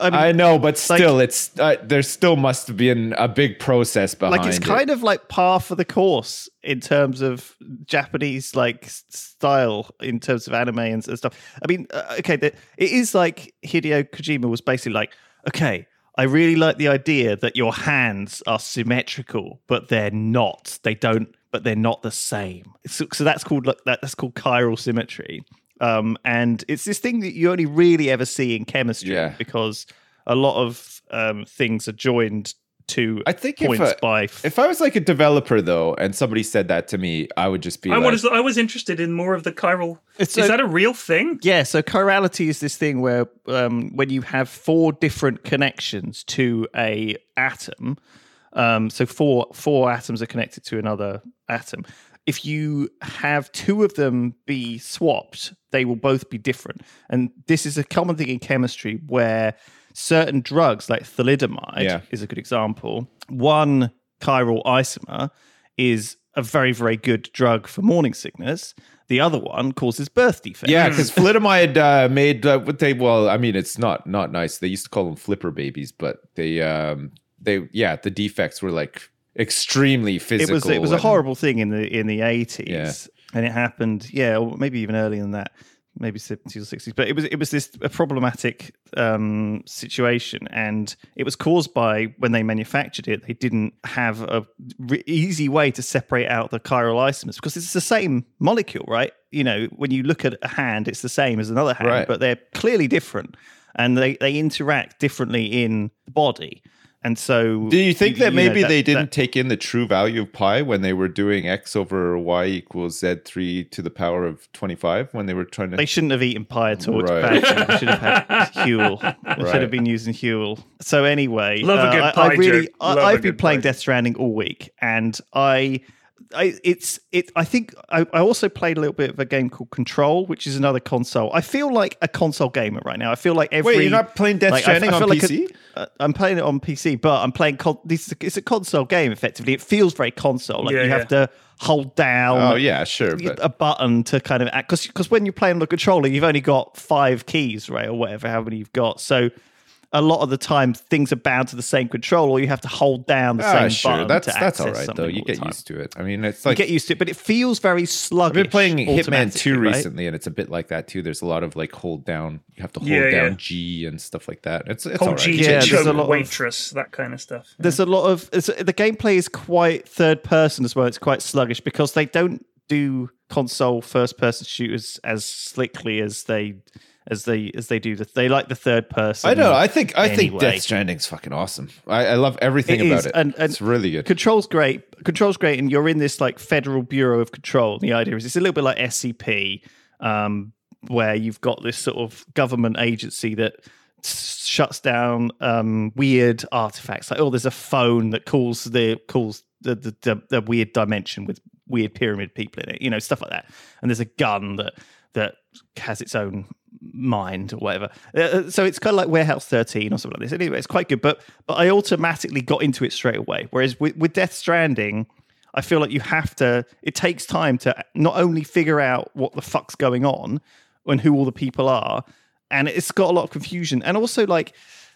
I mean, I know, but like- still, it's uh, there still must have been a big process behind like it's it. kind of like par for the course in terms of Japanese like style in terms of anime and, s- stuff. I mean, uh, okay, the, it is like Hideo Kojima was basically like, okay, I really like the idea that your hands are symmetrical, but they're not. They don't, but they're not the same. So, so that's called like that, that's called chiral symmetry. Um, and it's this thing that you only really ever see in chemistry Yeah. because a lot of um, things are joined to I think if I- by If I was like a developer though, and somebody said that to me, I would just be I like, was I was interested in more of the chiral. It's is so- that a real thing? Yeah, so chirality is this thing where um, when you have four different connections to a atom, um, so four four atoms are connected to another atom. If you have two of them be swapped, they will both be different. And this is a common thing in chemistry where certain drugs, like thalidomide, Yeah. is a good example. One chiral isomer is a very, very good drug for morning sickness. The other one causes birth defects. Yeah, because thalidomide uh, made uh, what they well, I mean, it's not not nice. They used to call them flipper babies, but they um they yeah, the defects were like extremely it physical. was it was a horrible thing in the in the eighties, Yeah. and it happened. Yeah, or maybe even earlier than that, maybe seventies or sixties. But it was it was this a problematic um, situation, and it was caused by when they manufactured it. They didn't have a re- easy way to separate out the chiral isomers because it's the same molecule, right? You know, when you look at a hand, it's the same as another hand, Right. but they're clearly different, and they they interact differently in the body. And so, Do you think that know, maybe they that- didn't take in the true value of pi when they were doing x over y equals z3 to the power of 25 when they were trying to They shouldn't have eaten pie at all. It's bad. They should have had Huel. They should have been using Huel. So anyway, Love a good uh, I- I, pie really, joke. I, Love a I've been good playing pie Death Stranding all week, and I, I, it's it. I think I, I also played a little bit of a game called Control, which is another console. I feel like a console gamer right now. I feel like every. Wait, you're not playing Death like, I- I Stranding feel on like PC? uh, I'm playing it on PC, but I'm playing. Con- this is a, it's a console game. Effectively, it feels very console. Like Yeah, you yeah. have to hold down Oh yeah, sure, but a button to kind of act because because when you're playing the controller, you've only got five keys, right, or whatever, how many you've got. So a lot of the time, things are bound to the same control, or you have to hold down the ah, same sure, button. that's to that's all access right something though. You all get used to it. I mean, it's like You get used to it, but it feels very sluggish. I've been playing Hitman 2 automatically, right? recently, and it's a bit like that too. There's a lot of like hold down. You have to hold Yeah, down yeah. G and stuff like that. It's it's Whole all right. G Yeah, there's a lot of- waitress, that kind of stuff. There's a lot of it's, the gameplay is quite third person as well. It's quite sluggish because they don't do console first person shooters as slickly as they as they as they do. The, they like the third person. I know. I think I think anyway. Death Stranding's fucking awesome. I, I love everything It about is, it. and- and it's really good. Control's great. Control's great, and you're in this like federal bureau of control. The idea is it's a little bit like SCP, um, where you've got this sort of government agency that shuts down um, weird artifacts. Like, oh, there's a phone that calls the calls the, the the the weird dimension with weird pyramid people in it. You know, stuff like that. And there's a gun that that has its own mind or whatever. Uh, so it's kind of like Warehouse 13 or something like this. Anyway, it's quite good, but but I automatically got into it straight away. Whereas with, with Death Stranding, I feel like you have to. It takes time to not only figure out what the fuck's going on and who all the people are, and it's got a lot of confusion, and also like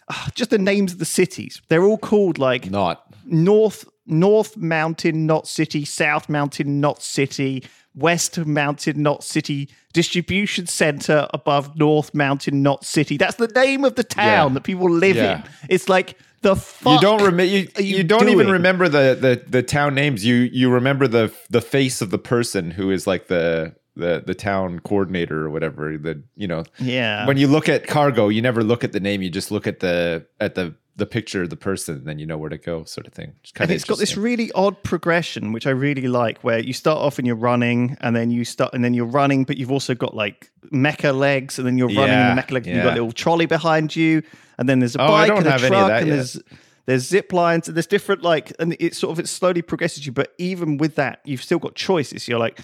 ah, just the names of the cities. They're all called like Not. North North Mountain, Knot city. South Mountain, Knot city. West Mountain, Knot city. Distribution center above North Mountain, Knot city. That's the name of the town Yeah. that people live Yeah. in. It's like the fuck. You don't remember. You, you you don't even remember the, the the town names. You you remember the the face of the person who is like the the the town coordinator or whatever. The you know Yeah. when you look at cargo, you never look at the name. You just look at the at the the picture of the person, then you know where to go, sort of thing. It's and it's got this really odd progression, which I really like, where you start off and you're running, and then you start, and then you're running, but you've also got like mecha legs, and then you're running Yeah, in the mecha legs, and you've got a little trolley behind you, and then there's a Oh, bike and a have any of truck, and yet. there's there's zip lines, and there's different like, and it sort of it slowly progresses you, but even with that, you've still got choices. You're like,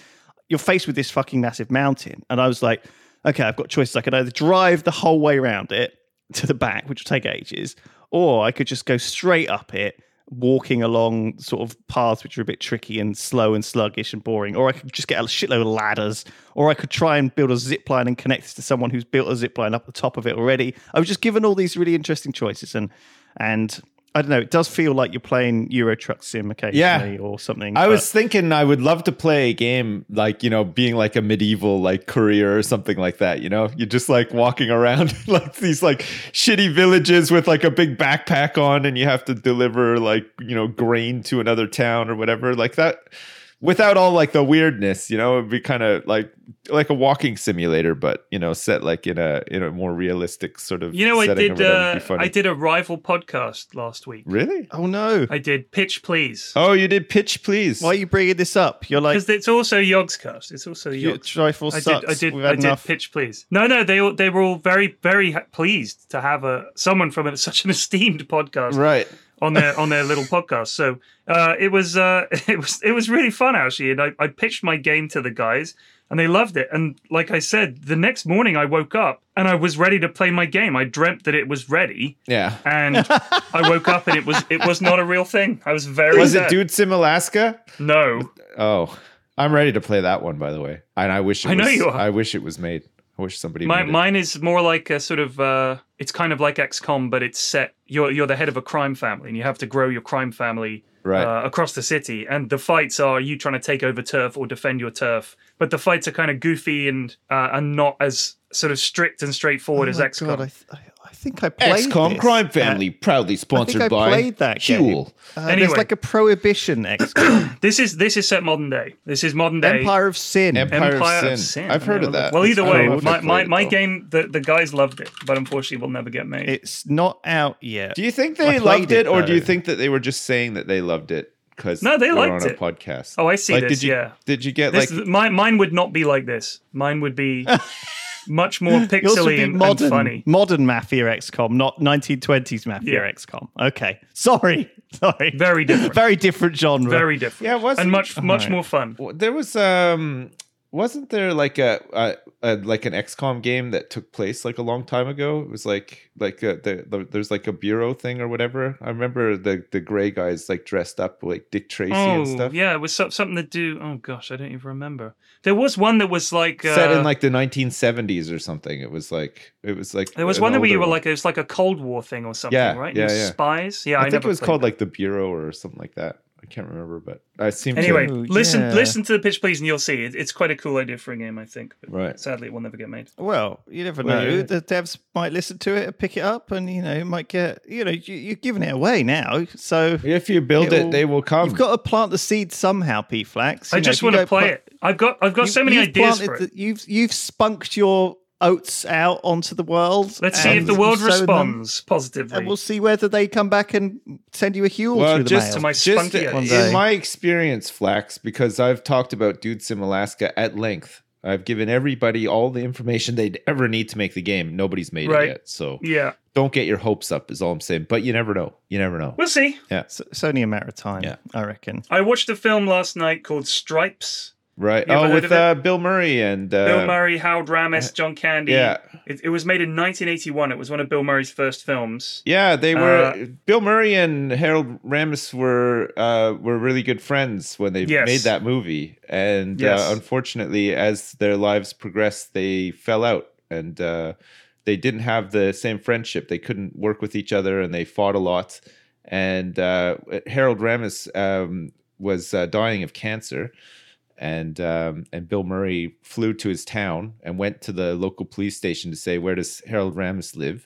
you're faced with this fucking massive mountain, and I was like. okay, I've got choices. I could either drive the whole way around it to the back, which will take ages, or I could just go straight up it, walking along sort of paths which are a bit tricky and slow and sluggish and boring, or I could just get a shitload of ladders, or I could try and build a zip line and connect it to someone who's built a zip line up the top of it already. I was just given all these really interesting choices and and I don't know. It does feel like you're playing Euro Truck Sim occasionally or something. I was thinking I would love to play a game like, you know, being like a medieval like courier or something like that, you know? You're just like walking around like these like shitty villages with like a big backpack on and you have to deliver like, you know, grain to another town or whatever. Like that without all like the weirdness, you know, it'd be kind of like like a walking simulator, but you know, set like in a in a more realistic sort of You know, I did. whatever. Uh, It'd be funny. I did a rival podcast last week. Really? Oh no! I did Pitch Please Oh, you did pitch, please. Why are you bringing this up? You're like because it's also Yogscast. It's also your Yogs. trifle I did. I did. We've I did enough. pitch, please. No, no, they all, they were all very, very pleased to have a someone from such an esteemed podcast right. On their on their little podcast. So uh, it was uh, it was it was really fun actually, and I, I pitched my game to the guys, and they loved it. And like I said, the next morning I woke up and I was ready to play my game. I dreamt that it was ready, Yeah. and I woke up and it was it was not a real thing. I was very Was it sad. Dude Sim Alaska? No, Oh, I'm ready to play that one. By the way, and I wish it I know you are. I wish it was made. I wish somebody. My, mine is more like a sort of uh, it's kind of like XCOM, but it's set. You're you're the head of a crime family, and you have to grow your crime family Right. uh, across the city. And the fights are you trying to take over turf or defend your turf. But the fights are kind of goofy and uh, and not as sort of strict and straightforward Oh as my XCOM. God, I, th- I, I think I played XCOM this. Crime Uh, Family, proudly I sponsored think I by played that Huel. game. Uh, Anyway. There's like a prohibition XCOM, This is this is set modern day. This is modern day. Empire of Sin. Empire, Empire of Sin. I've heard never of that. Well, either way, don't know if my, my, my game, the, the guys loved it, but unfortunately will never get made. It's not out yet. Do you think they played loved it, it, or do you think that they were just saying that they loved it because No, they liked on a it. podcast? Oh, I see Like, this, Did you, yeah. Did you get This, like? mine, mine would not be like this. Mine would be much more Yours pixely be and, and modern, funny. modern Mafia XCOM, not 1920s Mafia Yeah. XCOM. Okay, sorry, sorry. Very different. Very different genre. Very different. Yeah, it wasn't- and much much Alright. more fun. There was um wasn't there like a, a, a like an XCOM game that took place like a long time ago? It was like like a, the, the there's like a bureau thing or whatever. I remember the the gray guys like dressed up like Dick Tracy and Oh, stuff. yeah, it was so- something to do. Oh gosh, I don't even remember. There was one that was like uh, Set in like the 1970s or something. It was like it was like there was one that where you were like it was like a Cold War thing or something, Yeah, right? yeah, yeah. Spies. Yeah, I, I, think it was called that. like the bureau or something like that. I can't remember, but I seem Anyway, to listen yeah. listen to the pitch, please, and you'll see. It, it's quite a cool idea for a game, I think. But Right. Sadly, it will never get made. Well, you never Well, know. yeah. The devs might listen to it and pick it up, and you know, it might get. You know, you, you're giving it away now, so if you build It'll- they will come. you've got to plant the seed somehow, P Flax. I know, just want to play pla- it. I've got I've got you- so many ideas planted for it. the- you've you've spunked your oats out onto the world. Let's see if the world you've them, responds positively. and we'll see whether they come back and send you a Huel well, through the just mail. To my just spunky in my experience, Flax, because I've talked about dudes in Alaska at length. I've given everybody all the information they'd ever need to make the game. Nobody's made Right. it yet, so yeah, don't get your hopes up. Is all I'm saying. But you never know. You never know. we'll see. It's, it's only a matter of time, Yeah. I reckon. I watched a film last night called Stripes. Right? You Oh, with uh, Bill Murray and uh, Bill Murray, Harold Ramis, John Candy. yeah. It, it was made in 1981. It was one of Bill Murray's first films. Yeah, they were. Uh, Bill Murray and Harold Ramis were uh, were really good friends when they Yes. made that movie, and Yes. uh, unfortunately, as their lives progressed, they fell out, and uh, they didn't have the same friendship. They couldn't work with each other, and they fought a lot. And uh, Harold Ramis um, was uh, dying of cancer, and um, and Bill Murray flew to his town and went to the local police station to say, "Where does Harold Ramis live?"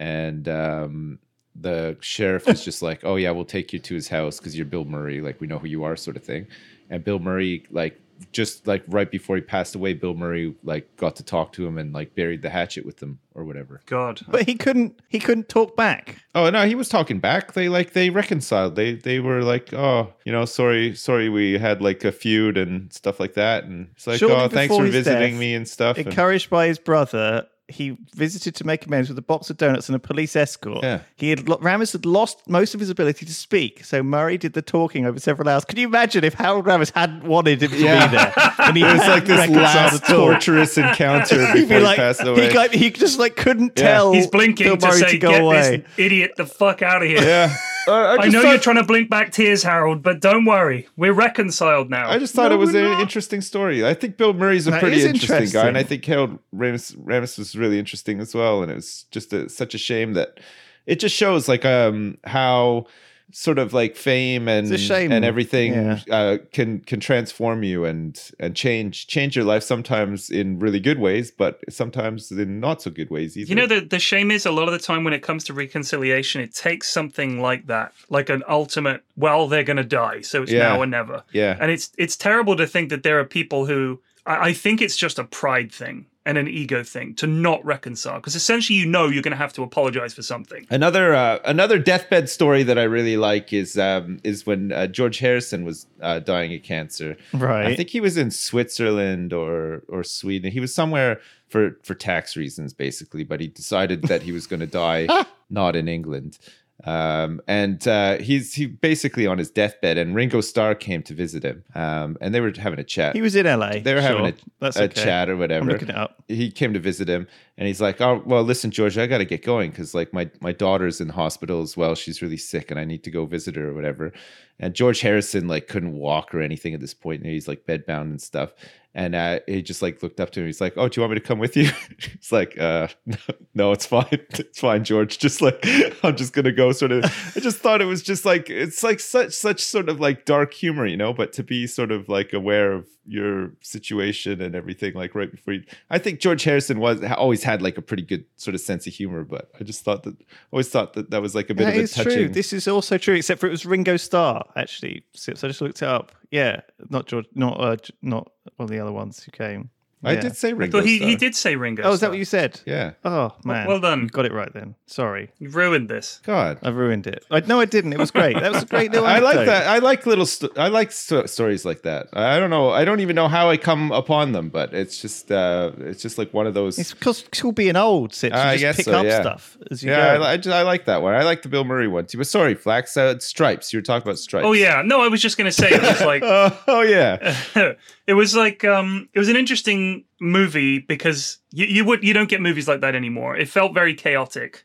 And um, the sheriff was just like, "Oh yeah, we'll take you to his house because you're Bill Murray, like we know who you are, sort of thing." And Bill Murray, like just like right before he passed away, Bill Murray like got to talk to him and like buried the hatchet with him or whatever. God. But he couldn't. He couldn't talk back. Oh no, he was talking back. They like they reconciled. They they were like, oh, you know, sorry, sorry, we had like a feud and stuff like that. And it's like, Shortly oh, thanks before for his visiting death, me and stuff. And- Encouraged by his brother, he visited to make amends with a box of donuts and a police escort. Yeah. He had lo- Ramis had lost most of his ability to speak, so Murray did the talking over several hours. Can you imagine if Harold Ramis hadn't wanted him to Yeah. be there? And he It was like this reconciled last torturous encounter He'd before be he like, passed away. he, like, he just like couldn't Yeah. tell. He's blinking Bill to Murray say, to go "Get away. this idiot the fuck out of here." yeah. Uh, I, I know thought- you're trying to blink back tears, Harold, but don't worry, we're reconciled now. I just thought No, it was an not. interesting story. I think Bill Murray's a That pretty is interesting, guy, and I think Harold Ramis, Ramis was really interesting as well. And it was just a, such a shame that it just shows like um how sort of like fame and It's shame. and everything Yeah. uh, can can transform you and and change change your life sometimes in really good ways, but sometimes in not so good ways either. You know, the, the shame is a lot of the time when it comes to reconciliation, it takes something like that, like an ultimate, well, they're going to die, so it's Yeah. now or never. yeah, And it's it's terrible to think that there are people who, I, I think it's just a pride thing and an ego thing to not reconcile, because essentially you know you're going to have to apologize for something. Another uh, another deathbed story that I really like is um, is when uh, George Harrison was uh, dying of cancer. Right. I think he was in Switzerland or or Sweden. He was somewhere for for tax reasons, basically. But he decided that he was going to die not in England. Um, and uh, he's he basically on his deathbed, and Ringo Starr came to visit him, um, and they were having a chat. He was in LA. they were having a, That's a okay. chat or whatever looking it up. he came to visit him and he's like oh well listen george i gotta get going because like my, my daughter's in hospital as well. She's really sick and i need to go visit her or whatever. And george harrison like couldn't walk or anything at this point. And he's like bedbound and stuff. And uh, he just like looked up to him. He's like oh do you want me to come with you? He's like uh no, no it's fine. It's fine george. Just like i'm just gonna go sort of. I just thought it was just like it's like such such sort of like dark humor you know? But to be sort of like aware of your situation and everything like right before you i think george harrison was always had like a pretty good sort of sense of humor but i just thought that always thought that that was like a bit That of a is touching true. This is also true, except for it was Ringo Starr actually. So I just looked it up. Yeah, not George, not uh, not one of the other ones who came. I Yeah. did say ringo But he, he did say Ringo. Oh, is that Starr. what you said? yeah Oh man, well done. You got it right then. Sorry, You've ruined this. god I've ruined it. I, no, I didn't. It was great. That was a great little. I like that. I like little. St- I like sto- stories like that. I don't know. I don't even know how I come upon them, but it's just. Uh, it's just like one of those. It's because still being old, Sips. You I just guess pick so, up yeah. stuff as you yeah, I, go. li- I, just, I like that one. I like the Bill Murray one too. But sorry, Flax. Uh, stripes. You were talking about stripes. Oh yeah, no, I was just going to say it was like Oh, oh yeah. it was like um it was an interesting movie because you, you would you don't get movies like that anymore. It felt very chaotic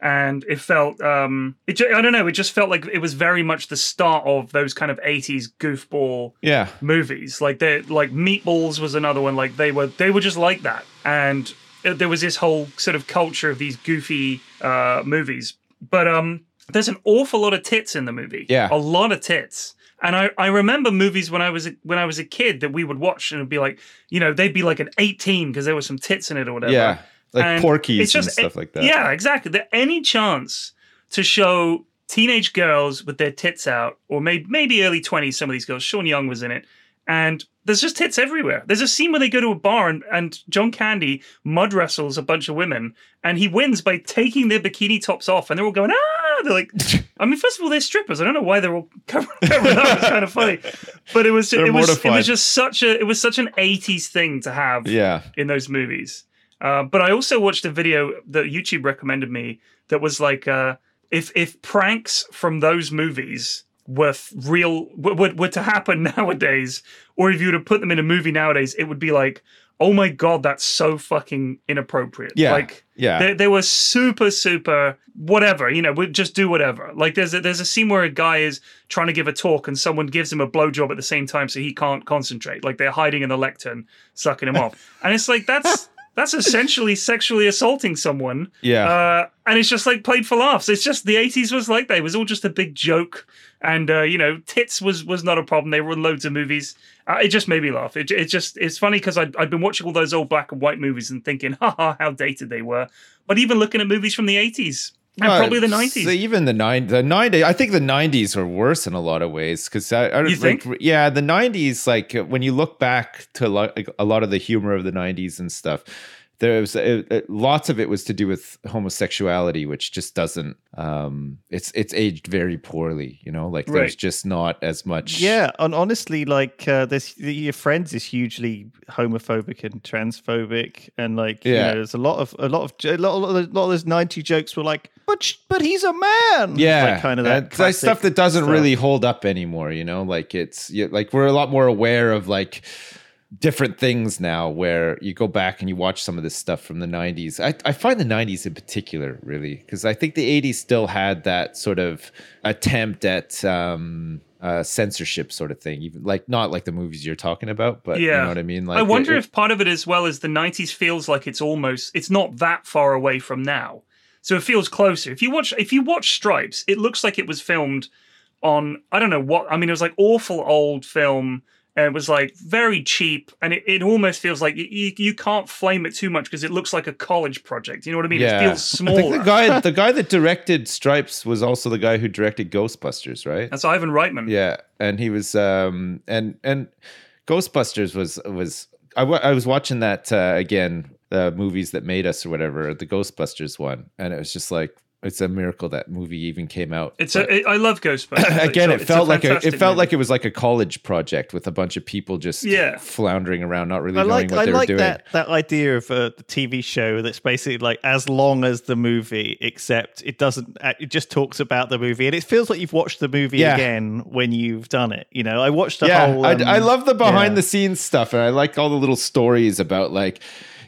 and it felt um it ju- i don't know it just felt like it was very much the start of those kind of 80s goofball Yeah. movies. Like they like meatballs was another one like they were they were just like that. And uh, there was this whole sort of culture of these goofy uh movies. But um there's an awful lot of tits in the movie. Yeah. a lot of tits and I, I remember movies when I was a, when I was a kid that we would watch and it'd be like you know they'd be like an 18 because there were some tits in it or whatever Yeah. Like And Porky's it's just- and stuff like that. yeah, exactly. There any chance to show teenage girls with their tits out, or maybe maybe early twenties, some of these girls. Sean Young was in it, and there's just tits everywhere. There's a scene where they go to a bar and, and John Candy mud wrestles a bunch of women, and he wins by taking their bikini tops off, and they're all going ah. They're like, I mean, first of all, they're strippers. I don't know why they're all covered, covered up. It's kind of funny, but it was They're it was it was just such a it was such an '80s thing to have Yeah. in those movies. Uh, but I also watched a video that YouTube recommended me that was like, uh, if if pranks from those movies were f- real, were, were to happen nowadays, or if you were to put them in a movie nowadays, it would be like, oh my god, that's so fucking inappropriate. Yeah. like Yeah. they, they were super super whatever you know we just do whatever like there's a, there's a scene where a guy is trying to give a talk and someone gives him a blowjob at the same time so he can't concentrate like they're hiding in the lectern sucking him off and it's like that's that's essentially sexually assaulting someone Yeah. uh, and it's just like played for laughs. It's just the '80s was like that. It was all just a big joke, and uh, you know, tits was was not a problem. They were in loads of movies. Uh, it just made me laugh. It, it just it's funny because I'd, I'd been watching all those old black and white movies and thinking, haha, how dated they were. But even looking at movies from the '80s and Well, probably the '90s. even the nine, the ninety. I think the nineties are worse in a lot of ways because I, I You like, think? yeah, the nineties. Like when you look back to like a lot of the humor of the nineties and stuff, there was it, it- lots of it was to do with homosexuality, which just doesn't. Um, it's it's aged very poorly. You know, like there's Right. just not as much. Yeah, and honestly, like uh, this, your friends is hugely homophobic and transphobic, and like you Yeah. know, there's a lot of a lot of a lot of, a lot of those ninety jokes were like, but sh- but he's a man, Yeah, like kind of that stuff that doesn't stuff. really hold up anymore. You know, like it's like we're a lot more aware of like different things now. Where you go back and you watch some of this stuff from the '90s. I, I find the '90s in particular really because I think the '80s still had that sort of attempt at. um uh, censorship sort of thing, even like not like the movies you're talking about, but you know what I mean. Like I wonder it- if part of it as well is the 90s feels like it's almost it's not that far away from now. So it feels closer. If you watch if you watch Stripes, it looks like it was filmed on I don't know what I mean it was like awful old film and it was like very cheap and it, it almost feels like you, you, can't flame it too much because it looks like a college project. You know what I mean? yeah. It feels small. The guy, the guy that directed Stripes was also the guy who directed Ghostbusters, right? That's Ivan Reitman. Yeah, and he was um and and Ghostbusters was was I I was watching that uh, again the movies that made us or whatever the Ghostbusters one and it was just like it's a miracle that movie even came out. It's But- a, it, I love Ghostbusters. again it felt it's like a it felt movie. like it was like a college project with a bunch of people just Yeah. floundering around not really I knowing like what I they like were doing. that that idea of a TV show that's basically like as long as the movie, except it doesn't. It just talks about the movie, and it feels like you've watched the movie Yeah. again when you've done it. You know, I watched the yeah, whole. I, um, I love the behind yeah. the scenes stuff, and I like all the little stories about like,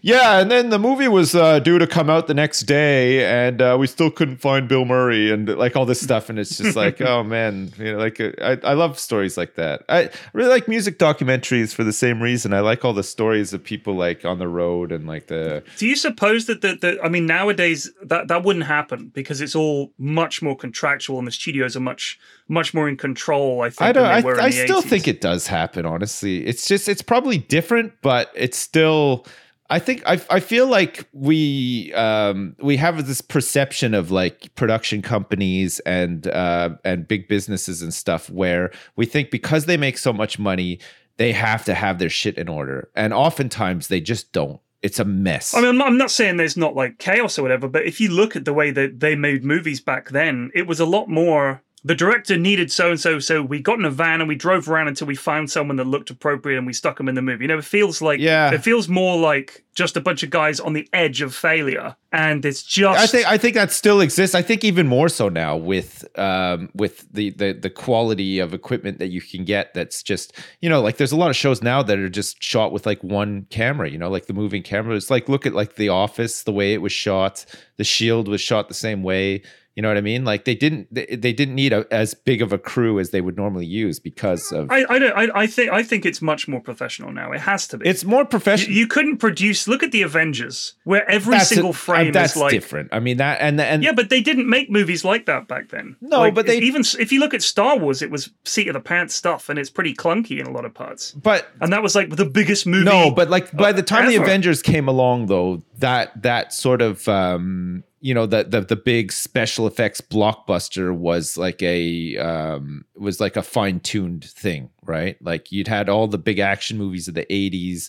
yeah, and then the movie was uh, due to come out the next day, and uh, we still couldn't find Bill Murray, and like all this stuff, and it's just like, oh man, you know, like uh, I, I love stories like that. I really like music documentaries for the same reason. I like all the stories of people like on the road and like the Do you suppose that the, the I mean nowadays that that wouldn't happen because it's all much more contractual and the studios are much much more in control. I think I don't. than I, they were in I still 80s. think it does happen. Honestly, it's just it's probably different, but it's still. I think I I feel like we um we have this perception of like production companies and uh and big businesses and stuff where we think because they make so much money they have to have their shit in order and oftentimes they just don't. It's a mess. I mean, I'm not, I'm not saying there's not like chaos or whatever, but if you look at the way that they made movies back then, it was a lot more. The director needed so and so, so we got in a van and we drove around until we found someone that looked appropriate and we stuck them in the movie. You know, it feels like Yeah. it feels more like just a bunch of guys on the edge of failure, and it's just. I think I think that still exists. I think even more so now with um with the the the quality of equipment that you can get. That's just you know like there's a lot of shows now that are just shot with like one camera. You know, like the moving camera. It's like look at like The Office, the way it was shot. The Shield was shot the same way. You know what I mean? Like they didn't they, they didn't need a, as big of a crew as they would normally use because of I, I don't. I, I think. I think it's much more professional now. It has to be. it's more professional. you couldn't produce. Look at the Avengers, where every That's single uh, frame that's is like. different. I mean that and and Yeah, but they didn't make movies like that back then. No, Like, but they- even if you look at Star Wars, it was seat of the pants stuff, and it's pretty clunky in a lot of parts. but And that was like the biggest movie. No, but like by the time the. Avengers came along, though, that that sort of um, you know the, the the big special effects blockbuster was like a um, was like a fine tuned thing, right? Like you'd had all the big action movies of the eighties.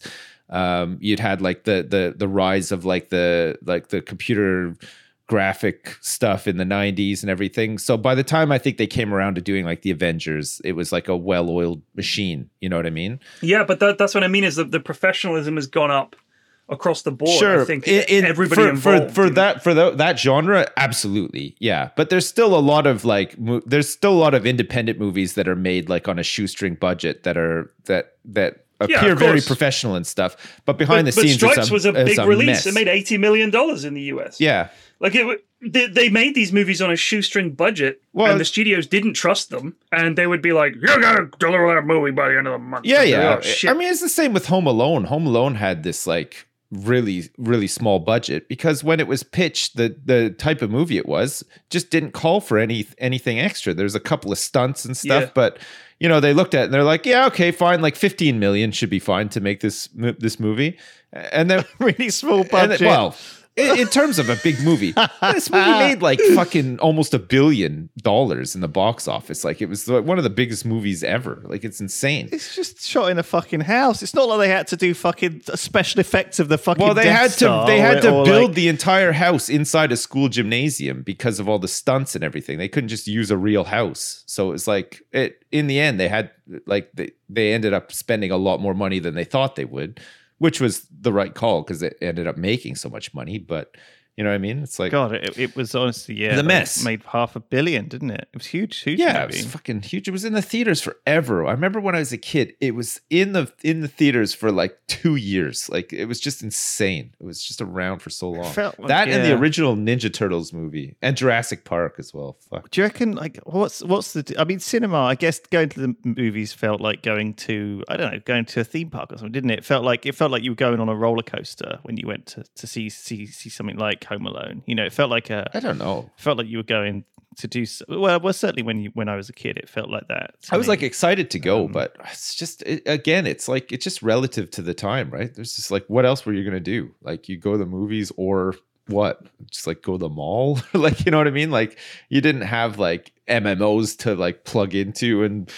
Um, you'd had like the the the rise of like the like the computer graphic stuff in the 90s and everything. So by the time I think they came around to doing like the Avengers, it was like a well-oiled machine, you know what I mean? yeah, but that, that's what I mean is that the professionalism has gone up across the board. Sure. I think in, in- everybody for, involved. for for that for tho- that genre, absolutely, yeah. But there's still a lot of like mo- there's still a lot of independent movies that are made like on a shoestring budget that are that that appear of very professional and stuff. But behind But, the but scenes, Stripes a, was a big release. mess. It made eighty million dollars in the U.S. yeah. Like it, they, they made these movies on a shoestring budget, Well- and the studios didn't trust them, and they would be like, "You gotta deliver that movie by the end of the month." Yeah, yeah. like, "Oh. I mean, it's the same with Home Alone. Home Alone had this like really, really small budget because when it was pitched, the the type of movie it was just didn't call for any anything extra. There's a couple of stunts and stuff, Yeah. but you know they looked at it and they're like, yeah, okay, fine, like 15 million should be fine to make this this movie, and then really small and then- budget. well. In, in terms of a big movie, this movie made like fucking almost a billion dollars in the box office. Like it was like one of the biggest movies ever. Like it's insane. It's just shot in a fucking house. It's not like they had to do fucking special effects of the fucking. Well, they Death had to Star they had to build like- the entire house inside a school gymnasium because of all the stunts and everything. They couldn't just use a real house. So it's like it in the end they had like they, they ended up spending a lot more money than they thought they would, which was the right call because it ended up making so much money, but you know what I mean? It's like God, it, it was honestly yeah, The mess. made half a billion, didn't it? It was huge, huge. Yeah, it was fucking huge. It was in the theaters forever. I remember when I was a kid, it was in the in the theaters for like two years. Like it was just insane. It was just around for so long. felt like- that and the original Ninja Turtles movie and Jurassic Park as well. Fuck. Do you reckon like what's what's the? I mean, cinema. I guess going to the movies felt like going to I don't know going to a theme park or something, didn't it? It felt like it felt like you were going on a roller coaster when you went to, to see see see something like Home Alone. You know, it felt like a I don't know. felt like you were going to do so, well. Well, certainly when you when I was a kid, it felt like that. I was me. like excited to go, Um, but it's just it, again, it's like it's just relative to the time, right? There's just like what else were you gonna do? Like you go to the movies or what? Just like go to the mall, like you know what I mean? Like you didn't have like MMOs to like plug into and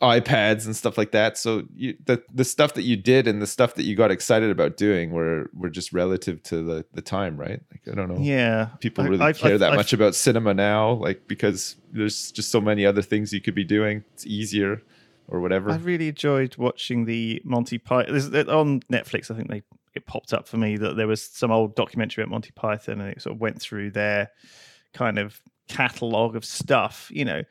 iPads and stuff like that. So you, the the stuff that you did and the stuff that you got excited about doing were were just relative to the the time, right? Like I don't know yeah, people really I've- care I've- that I've- much about cinema now like because there's just so many other things you could be doing it's easier or whatever I really enjoyed watching the Monty Python on Netflix. I think they it popped up for me that there was some old documentary about Monty Python, and it sort of went through their kind of catalog of stuff, you know.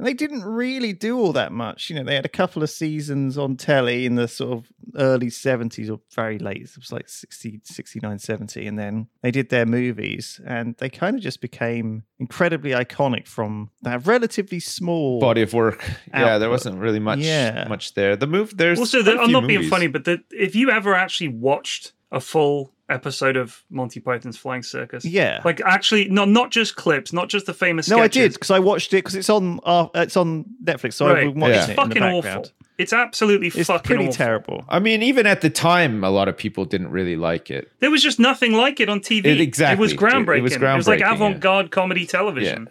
And they didn't really do all that much. You know, they had a couple of seasons on telly in the sort of early 70s or very late. It was like 60, 69, 70. And then they did their movies and they kind of just became incredibly iconic from that relatively small body of work yeah there wasn't really much Yeah. much there the move there's Also, quite the, a I'm few not being funny, but the, if you ever actually watched a full episode of Monty Python's Flying Circus, Yeah. like actually, not not just clips, not just the famous. No, I did because I watched it because it's on uh, it's on Netflix, so Right. I've been watching Yeah. it in the Fucking awful. background. It's absolutely It's fucking pretty awful. terrible. i mean even at the time a lot of people didn't really like it There was just nothing like it on TV. It- exactly. It was groundbreaking. It- it groundbreaking. It was, like avant-garde comedy television.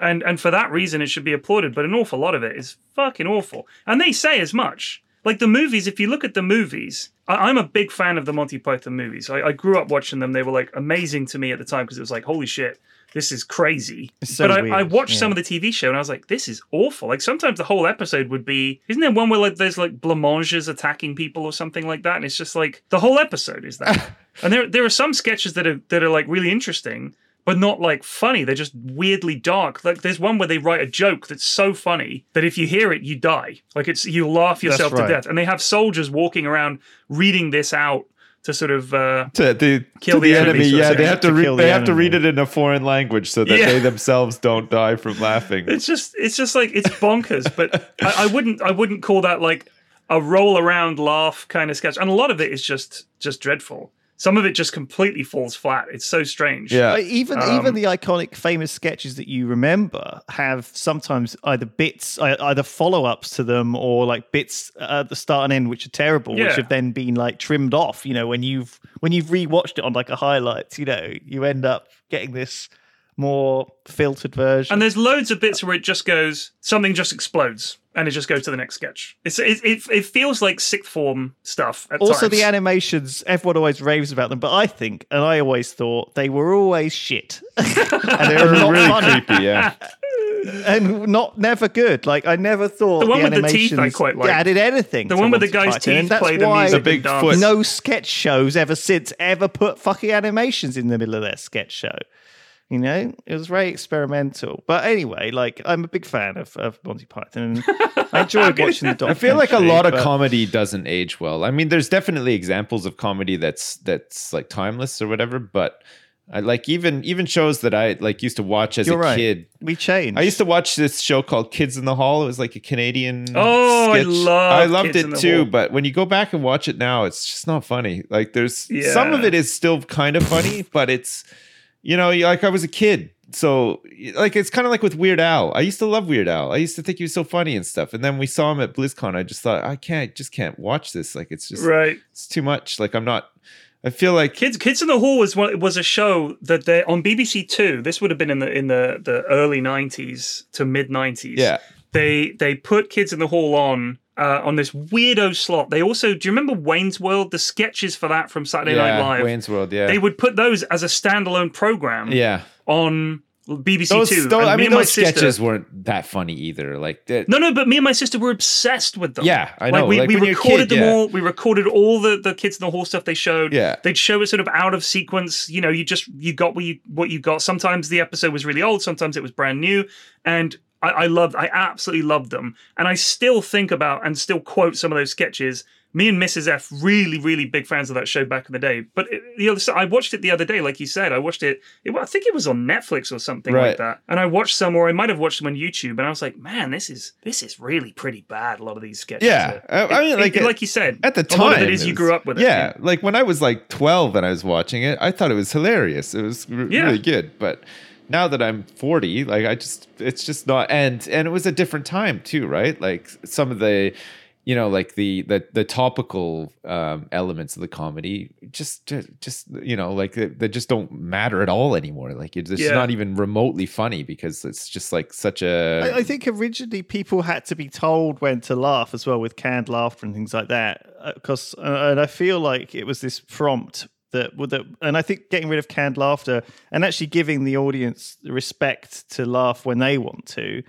And and for that reason it should be applauded, but an awful lot of it is fucking awful. And they say as much. Like the movies, if you look at the movies, I, I'm a big fan of the Monty Python movies. I, I grew up watching them. They were like amazing to me at the time because it was like, holy shit, this is crazy. So but I, I watched yeah. some of the TV show and I was like, this is awful. Like sometimes the whole episode would be, isn't there one where like there's like blancmanges attacking people or something like that? And it's just like the whole episode is that. and there there are some sketches that are that are like really interesting, but not like funny. They're just weirdly dark. Like there's one where they write a joke that's so funny that if you hear it, you die. Like it's you laugh yourself right. to death. And they have soldiers walking around reading this out to sort of uh, to, to, Kill to the the, enemy, enemy, yeah they have to, To re- the they have to read it in a foreign language so that Yeah. they themselves don't die from laughing it's just it's just like it's bonkers but I, I wouldn't i wouldn't call that like a roll around laugh kind of sketch and a lot of it is just just dreadful some of it just completely falls flat. It's so strange. Yeah. Like, even Um, even the iconic famous sketches that you remember have sometimes either bits either follow-ups to them or like bits at the start and end which are terrible Yeah. which have then been like trimmed off you know when you've when you've rewatched it on like a highlights you know you end up getting this more filtered version and there's loads of bits where it just goes something just explodes and it just goes to the next sketch it's it, it, it feels like sixth form stuff at also times. the animations everyone always raves about them but i think and i always thought they were always shit and they were not really funny creepy yeah and not never good. Like I never thought The one with the teeth I quite liked. added anything. The one with the guy's Python, and teeth that's play the why The big foot. No sketch shows ever since ever put fucking animations in the middle of their sketch show. You know, it was very experimental. But anyway, like I'm a big fan of, of Monty Python. And I enjoy watching the I feel like a lot of comedy doesn't age well. I mean, there's definitely examples of comedy that's that's like timeless or whatever, but I like even even shows that I like used to watch as You're a right. kid. We changed. I used to watch this show called Kids in the Hall. It was like a Canadian. Oh, I love I loved Kids in it the too. Hall. But when you go back and watch it now, it's just not funny. Like there's some of it is still kind of funny, but it's you know like I was a kid. So like it's kind of like with Weird Al. I used to love Weird Al. I used to think he was so funny and stuff. And then we saw him at BlizzCon. I just thought I can't just can't watch this. Like it's just right it's too much. Like I'm not I feel like Kids Kids in the Hall was one, was a show that they on BBC Two. This would have been in the in the, the early nineties to mid nineties. yeah, They they put Kids in the Hall on uh, on this weirdo slot. They also do you remember Wayne's World? The sketches for that from Saturday Night Live. Wayne's World. Yeah, They would put those as a standalone program yeah. on BBC Those, Two. those- I me mean, my those sketches sister- weren't that funny either. Like, No, no, but me and my sister were obsessed with them. Yeah, I Like know. we, Like, we you're a recorded kid, them yeah. all. We recorded all the the Kids in the Hall stuff they showed. Yeah. they'd show it sort of out of sequence. You know, you just you got what you what you got. Sometimes the episode was really old. Sometimes it was brand new. And I, I loved. I absolutely loved them. And I still think about and still quote some of those sketches. Me and Mrs. F really, really big fans of that show back in the day. But it, the other I watched it the other day, like you said. I watched it, it. I think it was on Netflix or something like that. And I watched some, or I might have watched them on YouTube. And I was like, man, this is this is really pretty bad. A lot of these sketches. Yeah, I- I mean, like, it- like you said, at the a lot of time, it is you grew up with it. Yeah, like when I was like 12 and I was watching it, I thought it was hilarious. It was r- Yeah. really good. But now that I'm 40, like I just, it's just not. And and it was a different time too, right? Like some of the, you know, like the the the topical um, elements of the comedy, just just, just you know, like they, they just don't matter at all anymore. Like it's just Yeah. not even remotely funny because it's just like such a. I, I think originally people had to be told when to laugh as well with canned laughter and things like that. Because uh, and I feel like it was this prompt that would that, and I think getting rid of canned laughter and actually giving the audience respect to laugh when they want to.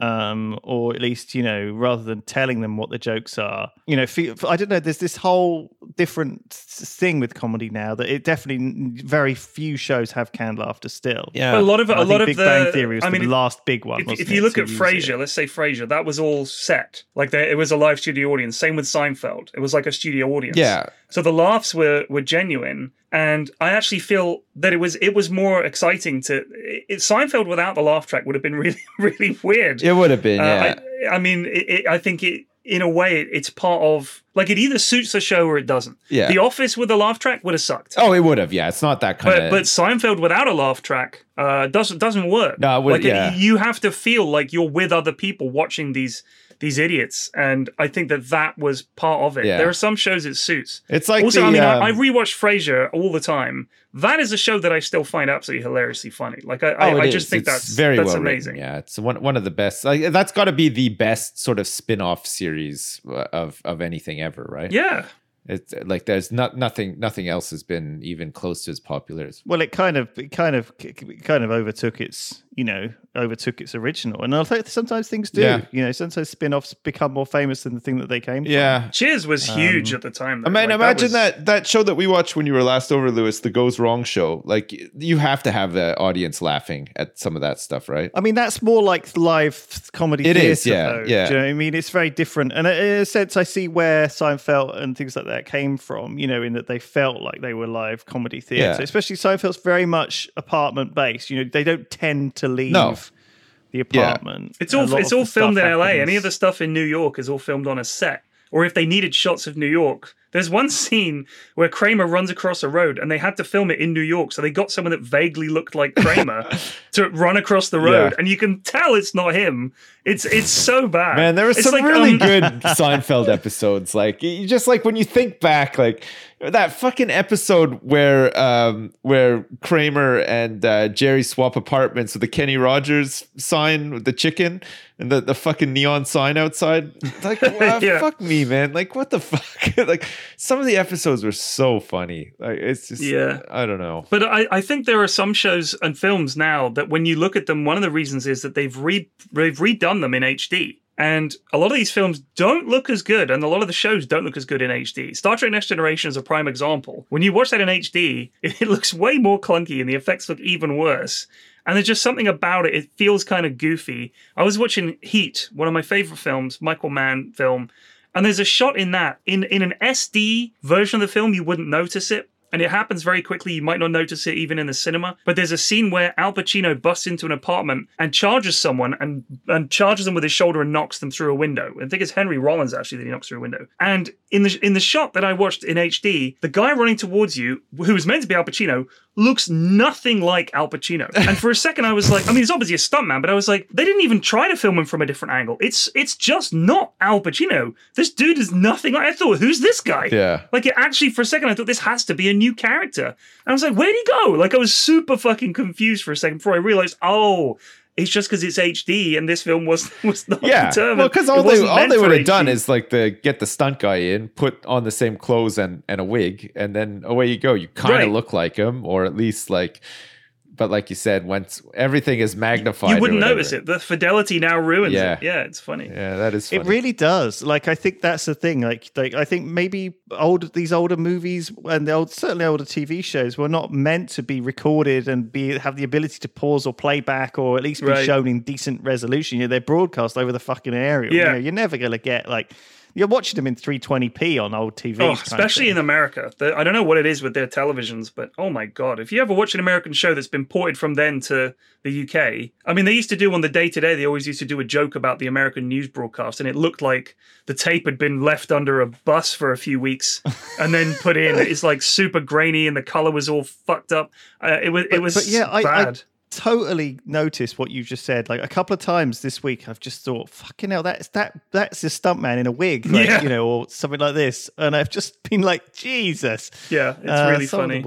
Um, or at least you know, rather than telling them what the jokes are, you know, fe- I don't know. There's this whole different thing with comedy now that it definitely very few shows have canned laughter still. yeah, But a lot of I a think lot Big of the. Bang Theory was I the mean, last big one. if, if you it, look at Frasier, let's say Frasier, that was all set. Like there, it was a live studio audience. Same with Seinfeld. It was like a studio audience. yeah. So the laughs were were genuine, and I actually feel that it was it was more exciting to it, Seinfeld without the laugh track would have been really really weird. It would have been, Uh, yeah. I, I mean, it, it, I think it in a way it's part of like it either suits the show or it doesn't. Yeah. The Office with the laugh track would have sucked. oh, it would have. Yeah, it's not that kind But of. but Seinfeld without a laugh track uh, doesn't doesn't work. No, it would- like yeah. you have to feel like you're with other people watching these these idiots, and I think that that was part of it. Yeah. There are some shows it suits. It's like also, the, I mean, um, I, I rewatch Frasier all the time. That is a show that I still find absolutely hilariously funny. Like I, I, Oh, it I just think It's that's very that's well amazing. Written. Yeah, it's one one of the best. Like, that's got to be the best sort of spin-off series uh, of of anything ever, right? Yeah. It's like there's not nothing nothing else has been even close to as popular as. Well, it kind of, it kind of, it kind of overtook its, you know, overtook its original, and I think sometimes things do. Yeah. You know, sometimes spin-offs become more famous than the thing that they came from. Yeah. Cheers was um, huge at the time. I mean, Like, imagine was- that, that show that we watched when you were last over, Lewis, the Goes Wrong show. Like you have to have the audience laughing at some of that stuff, right? I mean, that's more like live comedy. It theatre, is, yeah, though. yeah. Do you know what I mean? It's very different, and in a sense, I see where Seinfeld and things like that came from. You know, in that they felt like they were live comedy theatre, Yeah. especially Seinfeld's very much apartment based. You know, they don't tend to leave No. the apartment. It's all it's all filmed in stuff LA. Any happens- of the stuff in New York is all filmed on a set. Or if they needed shots of New York, there's one scene where Kramer runs across a road and they had to film it in New York. So they got someone that vaguely looked like Kramer to run across the road. Yeah. And you can tell it's not him. It's it's so bad. Man, there were some like, really um, good Seinfeld episodes. Like you just like when you think back, like that fucking episode where um where Kramer and uh, Jerry swap apartments with the Kenny Rogers sign with the chicken and the, the fucking neon sign outside. Like wow, Yeah. fuck me, man. Like what the fuck? like some of the episodes were so funny. Like it's just Yeah. I don't know. But I, I think there are some shows and films now that when you look at them, one of the reasons is that they've re, they've redone them in HD. And a lot of these films don't look as good, and a lot of the shows don't look as good in HD. Star Trek Next Generation is a prime example. When you watch that in HD, it looks way more clunky and the effects look even worse. And there's just something about it, it feels kind of goofy. I was watching Heat, one of my favorite films, Michael Mann film, and there's a shot in that. In in an SD version of the film, you wouldn't notice it. And it happens very quickly. You might not notice it even in the cinema. But there's a scene where Al Pacino busts into an apartment and charges someone and, and charges them with his shoulder and knocks them through a window. I think it's Henry Rollins actually that he knocks through a window. And in the in the shot that I watched in HD, the guy running towards you, who was meant to be Al Pacino, looks nothing like Al Pacino. And for a second, I was like, I mean, he's obviously a stuntman, but I was like, they didn't even try to film him from a different angle. It's it's just not Al Pacino. This dude is nothing like. I thought, who's this guy? Yeah. Like it actually, for a second, I thought this has to be a new character. And I was like, where'd he go? Like I was super fucking confused for a second before I realized, oh, it's just because it's HD and this film was was not Yeah, determined. well, because all they all they would have done is like the get the stunt guy in, put on the same clothes and and a wig, and then away you go. You kind of Right. look like him, or at least like. But like you said, once everything is magnified, you wouldn't notice it. The fidelity now ruins Yeah. it. Yeah, it's funny. Yeah, that is. Funny. It really does. Like I think that's the thing. Like, like I think maybe old these older movies and the old certainly older TV shows were not meant to be recorded and be have the ability to pause or play back or at least be Right. shown in decent resolution. You know, they're broadcast over the fucking aerial. You Yeah. know, you're never gonna get like you're watching them in 320p on old TV. Oh, especially in America. The, I don't know what it is with their televisions, but oh my god! If you ever watch an American show that's been ported from then to the UK, I mean, they used to do on the Day Today. They always used to do a joke about the American news broadcast, and it looked like the tape had been left under a bus for a few weeks and then put in. It's like super grainy, and the color was all fucked up. Uh, it was. It was. but yeah, I, I bad. Totally noticed what you just said. Like a couple of times this week, I've just thought, "Fucking hell, that's that that's a stuntman in a wig, like, Yeah. you know, or something like this." And I've just been like, "Jesus, yeah, it's Uh, really funny.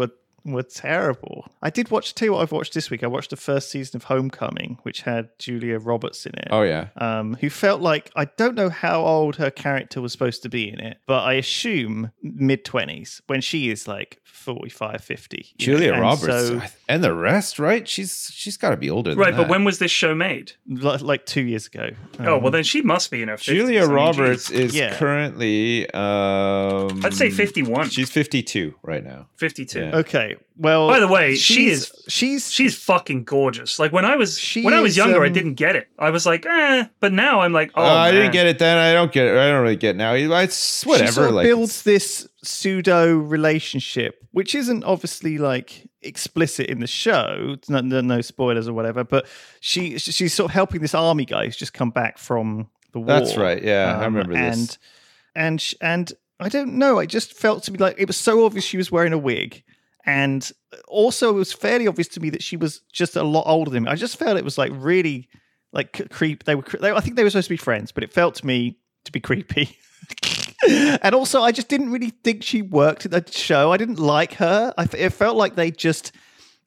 Were, were terrible. I did watch. Tell you what, I've watched this week. I watched the first season of Homecoming, which had Julia Roberts in it. Oh yeah, Um, who felt like I don't know how old her character was supposed to be in it, but I assume mid twenties when she is like 45, 50. you know, Julia and Roberts so- and the rest, right? She's she's got to be older. Than Right, but when was this show made? like, like two years ago. oh, Um, well, then she must be in her 50s. Julia I mean, Roberts is Yeah. currently, um, I'd say 51. She's fifty-two right now. 52. Yeah. Okay. Well, By the way, she she's- is- She's She's fucking gorgeous. Like when I was She when I was is, younger, I um, didn't get it. I was like, eh. But now I'm like, oh, Uh, I didn't get it then. I don't get it. I don't really get it now. It's whatever. She sort of like builds this pseudo relationship, which isn't obviously like explicit in the show. No, no, no spoilers or whatever. But she she's sort of helping this army guy who's just come back from the war. That's right. Yeah, I Um, remember this. And and and I don't know. I just felt to be like it was so obvious she was wearing a wig. And also, it was fairly obvious to me that she was just a lot older than me. I just felt it was like really, like creep. They were. They, I think they were supposed to be friends, but it felt to me to be creepy. and also, I just didn't really think she worked at the show. I didn't like her. I, it felt like they just.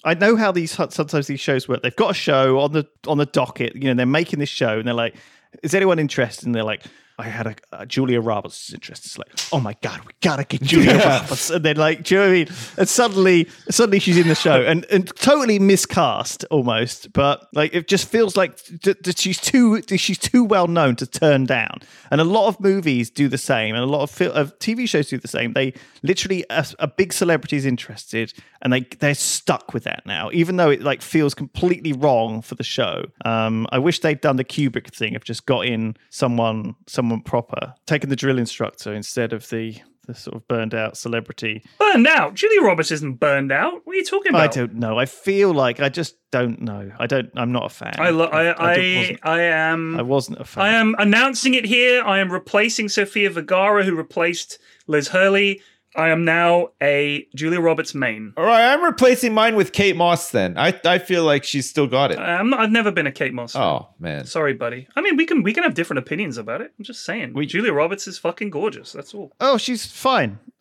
I know how these sometimes these shows work. They've got a show on the on the docket. You know, they're making this show, and they're like, "Is anyone interested?" And they're like, "I had a Julia Roberts is interested." It's like, "Oh my god, we gotta get Julia Roberts!" And then like, do you know what I mean? And suddenly, suddenly she's in the show, and and totally miscast almost. But like, it just feels like d- she's too she's too well known to turn down. And a lot of movies do the same, and a lot of, fil- of TV shows do the same. They literally a, a big celebrity is interested, and they they're stuck with that now, even though it like feels completely wrong for the show. Um, I wish they'd done the Kubrick thing of just got in someone someone proper, taking the drill instructor instead of the the sort of burned out celebrity. Burned out. Julia Roberts isn't burned out. What are you talking about? I don't know. I feel like I just don't know. I don't. I'm not a fan. I, lo- I, don't- I, I am. I wasn't a fan. I am announcing it here. I am replacing Sofia Vergara, who replaced Liz Hurley. I am now a Julia Roberts main. All right, I'm replacing mine with Kate Moss. Then I I feel like she's still got it. I'm not, I've never been a Kate Moss. fan. Oh man, Sorry, buddy. I mean, we can we can have different opinions about it. I'm just saying. We- Julia Roberts is fucking gorgeous. That's all. Oh, she's fine.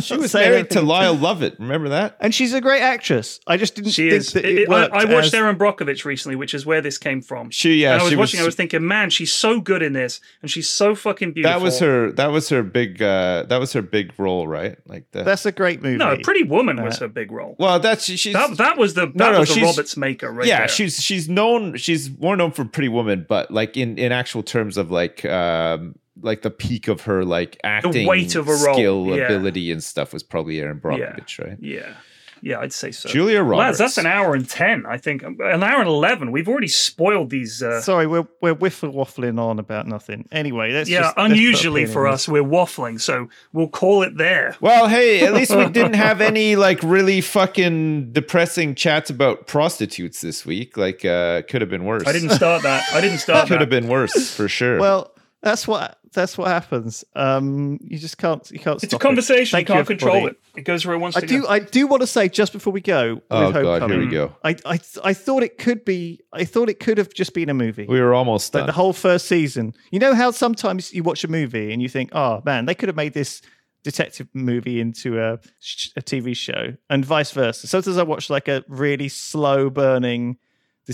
she was married to Lyle Lovett. Remember that? and she's a great actress. I just didn't She think is. that It- it, it- I, I watched as- Erin Brockovich recently, which is where this came from. She yeah, and I was she watching. was. I was thinking, man, she's so good in this, and she's so fucking beautiful. that was her. That was her big. uh That was her big role, right? Like that. That's a great movie. No, Pretty Woman was Uh, her big role. well, that's she's. That that was the that No, no, was the Roberts maker, right yeah, there. she's she's known. She's more known for Pretty Woman, but like in in actual terms of like um like the peak of her like acting weight of a role, skill yeah. ability and stuff was probably Erin Brockovich, right? Yeah, yeah, I'd say so. Julia Roberts. Lads, that's an hour and ten. I think an hour and eleven. We've already spoiled these. Uh, Sorry, we're we're whiffle waffling on about nothing. Anyway, that's yeah, just, let's put a unusually for us, we're waffling, so we'll call it there. Well, hey, at least we didn't have any like really fucking depressing chats about prostitutes this week. Like, uh, could have been worse. I didn't start that. I didn't start that. Could have been worse for sure. Well, that's what that's what happens. Um, you just can't you can't. It's a stop conversation. Thank you can't everybody. control it. It goes where it wants I to do. go. I do want to say just before we go. oh with god, here we go. I, I I thought it could be. I thought it could have just been a movie. We were almost like done. the whole first season. You know how sometimes you watch a movie and you think, "Oh man, they could have made this detective movie into a, a TV show, and vice versa. Sometimes I watch like a really slow burning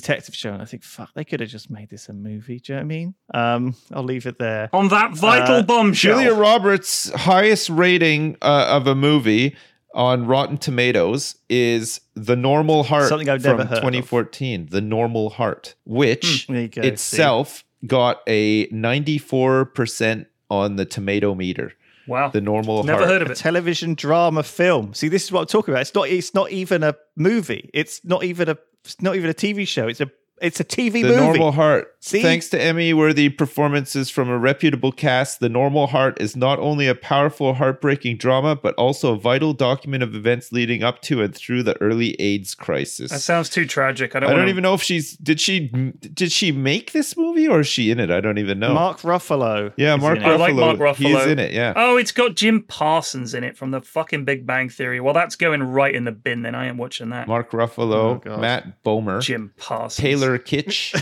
detective show, and I think, fuck, they could have just made this a movie. Do you know what I mean? Um, I'll leave it there. On that vital Uh, bombshell. Julia Roberts' highest rating uh, of a movie on Rotten Tomatoes is The Normal Heart Something I've from never heard of. 2014. The Normal Heart, which there you go, see. itself got a 94% on the tomato meter. wow. The Normal Never Heart. heard of a it. television drama film. See, this is what I'm talking about. It's not. It's not even a movie. It's not even a. It's not even a TV show. It's a. It's a TV The movie. Normal Heart. See? Thanks to Emmy worthy performances from a reputable cast, The Normal Heart is not only a powerful, heartbreaking drama, but also a vital document of events leading up to and through the early AIDS crisis. That sounds too tragic. I don't, I don't wanna- even know if she's did she did she make this movie or is she in it? I don't even know. Mark Ruffalo. yeah, Mark in I. Ruffalo. like Mark Ruffalo. He is in it. Yeah. Oh, it's got Jim Parsons in it from the fucking Big Bang Theory. Well, that's going right in the bin. Then I am watching that. Mark Oh, Ruffalo, God. Matt Bomer, Jim Parsons. Taylor Kitsch,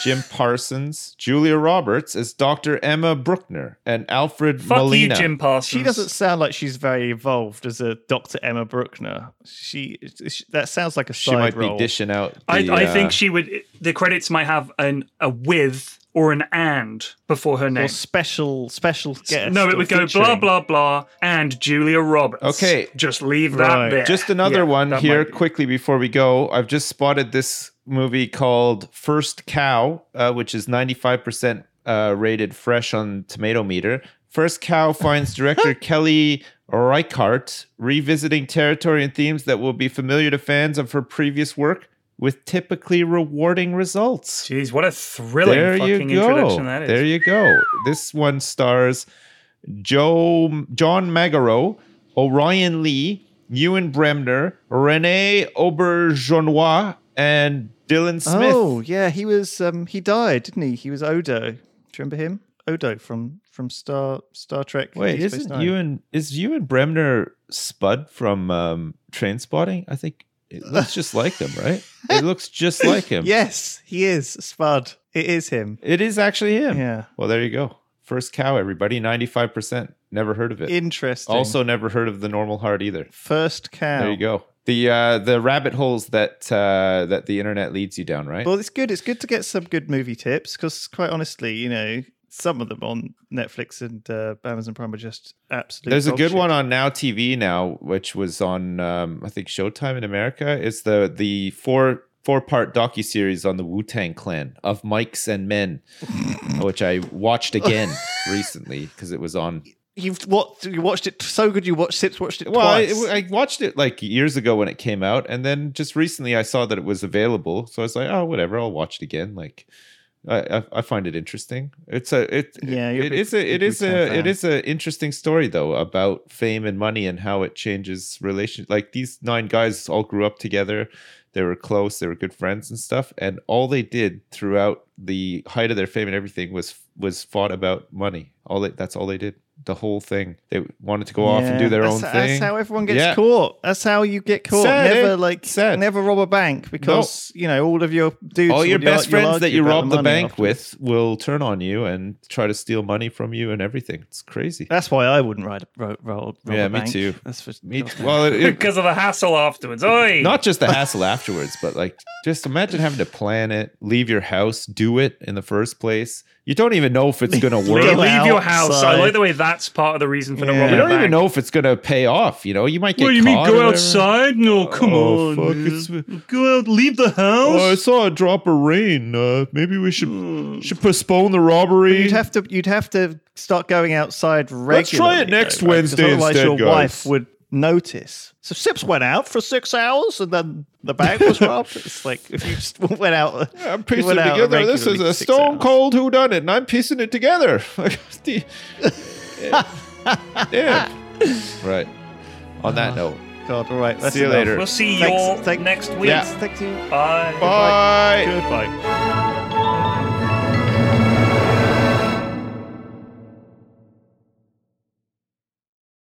Jim Parsons, Julia Roberts as Dr. Emma Brookner, and Alfred Fuck Molina. you, Jim Parsons. She doesn't sound like she's very involved as a Dr. Emma Brookner. She, she that sounds like a side She side might role. be dishing out. I, the, I uh, think she would. The credits might have an a with or an and before her name. or name. special special guest. no, it would go blah featuring. blah blah and Julia Roberts. Okay. just leave that Right. there. Just another Yeah, one here quickly before we go. I've just spotted this movie called First Cow, uh, which is 95% uh, rated fresh on Tomato Meter. First Cow finds director Kelly Reichardt revisiting territory and themes that will be familiar to fans of her previous work with typically rewarding results. Jeez, what a thrilling there fucking you go. introduction that is. There you go. This one stars Joe John Magaro, Orion Lee, Ewen Bremner, Renee Auberjonois, and Dylan Smith. Oh yeah, he was. Um, he died, didn't he? He was Odo. Do you remember him? Odo from from Star Star Trek. Wait, Deep isn't Nine. Ewen is Ewen Bremner Spud from um, Trainspotting? I think it looks just like them, right? It looks just like him. Yes, he is Spud. It is him. It is actually him. Yeah. Well, there you go. First cow, everybody. 95%. Never heard of it. Interesting. Also, never heard of the normal heart either. first cow. There you go. The uh, the rabbit holes that uh, that the internet leads you down, right? Well, it's good. It's good to get some good movie tips because, quite honestly, you know, some of them on Netflix and uh, Amazon Prime are just absolutely. There's a good shit. one on Now TV now, which was on um, I think Showtime in America. It's the the four four part docu series on the Wu Tang Clan of Mics and Men, which I watched again recently because it was on. You've what? You watched it so good. You watched Sips watched it Well, I, twice. I watched it like years ago when it came out, and then just recently I saw that it was available, so I was like, oh, whatever, I'll watch it again. Like. I, I- I find it interesting. It's a it Yeah, you're a it big- is a it big is Wu-Tang a fan. it is a interesting story though about fame and money and how it changes relation. Like these nine guys all grew up together. They were close. They were good friends and stuff. And all they did throughout the height of their fame and everything was was fought about money. All they, that's all they did. The whole thing. They wanted to go off and do their that's, own that's thing. how everyone gets Yeah. caught. That's how you get caught. Sad, never eh? like Sad. never rob a bank because you know all of your dudes. all your best you'll friends that you about rob the, bank afterwards. with will turn on you and try to steal money from you and everything. It's crazy. That's why I wouldn't ride, rob, rob, rob Yeah, a me bank. too. That's for Me, God. well, it, it- because of the hassle afterwards. Oi! not just the hassle afterwards, but like just imagine having to plan it, leave your house, do it in the first place. You don't even know if it's going to work. leave, leave your house. I outside. like the way that's part of the reason for the Yeah. robbing You don't a even know if it's going to pay off. You know, you might get. What do you mean? Go outside? No, come Oh, on. fuck, it's- Go out. Leave the house. Oh, I saw a drop of rain. Uh, maybe we should should postpone the robbery. You'd have to you'd have to start going outside regularly. Let's try it next though, right? 'Cause Wednesday Otherwise, instead, your guys. wife would notice. So Sips went out for six hours, and then the bank was robbed. It's like if you just went out. I'm you piecing it together. This is a stone hours. cold who done it, and I'm piecing it together. yeah. Right. On that uh-huh. note, God, all right. That's See you enough. later. We'll see you Thanks- all thank- next week. Yeah. Thank you. Bye. bye. Goodbye.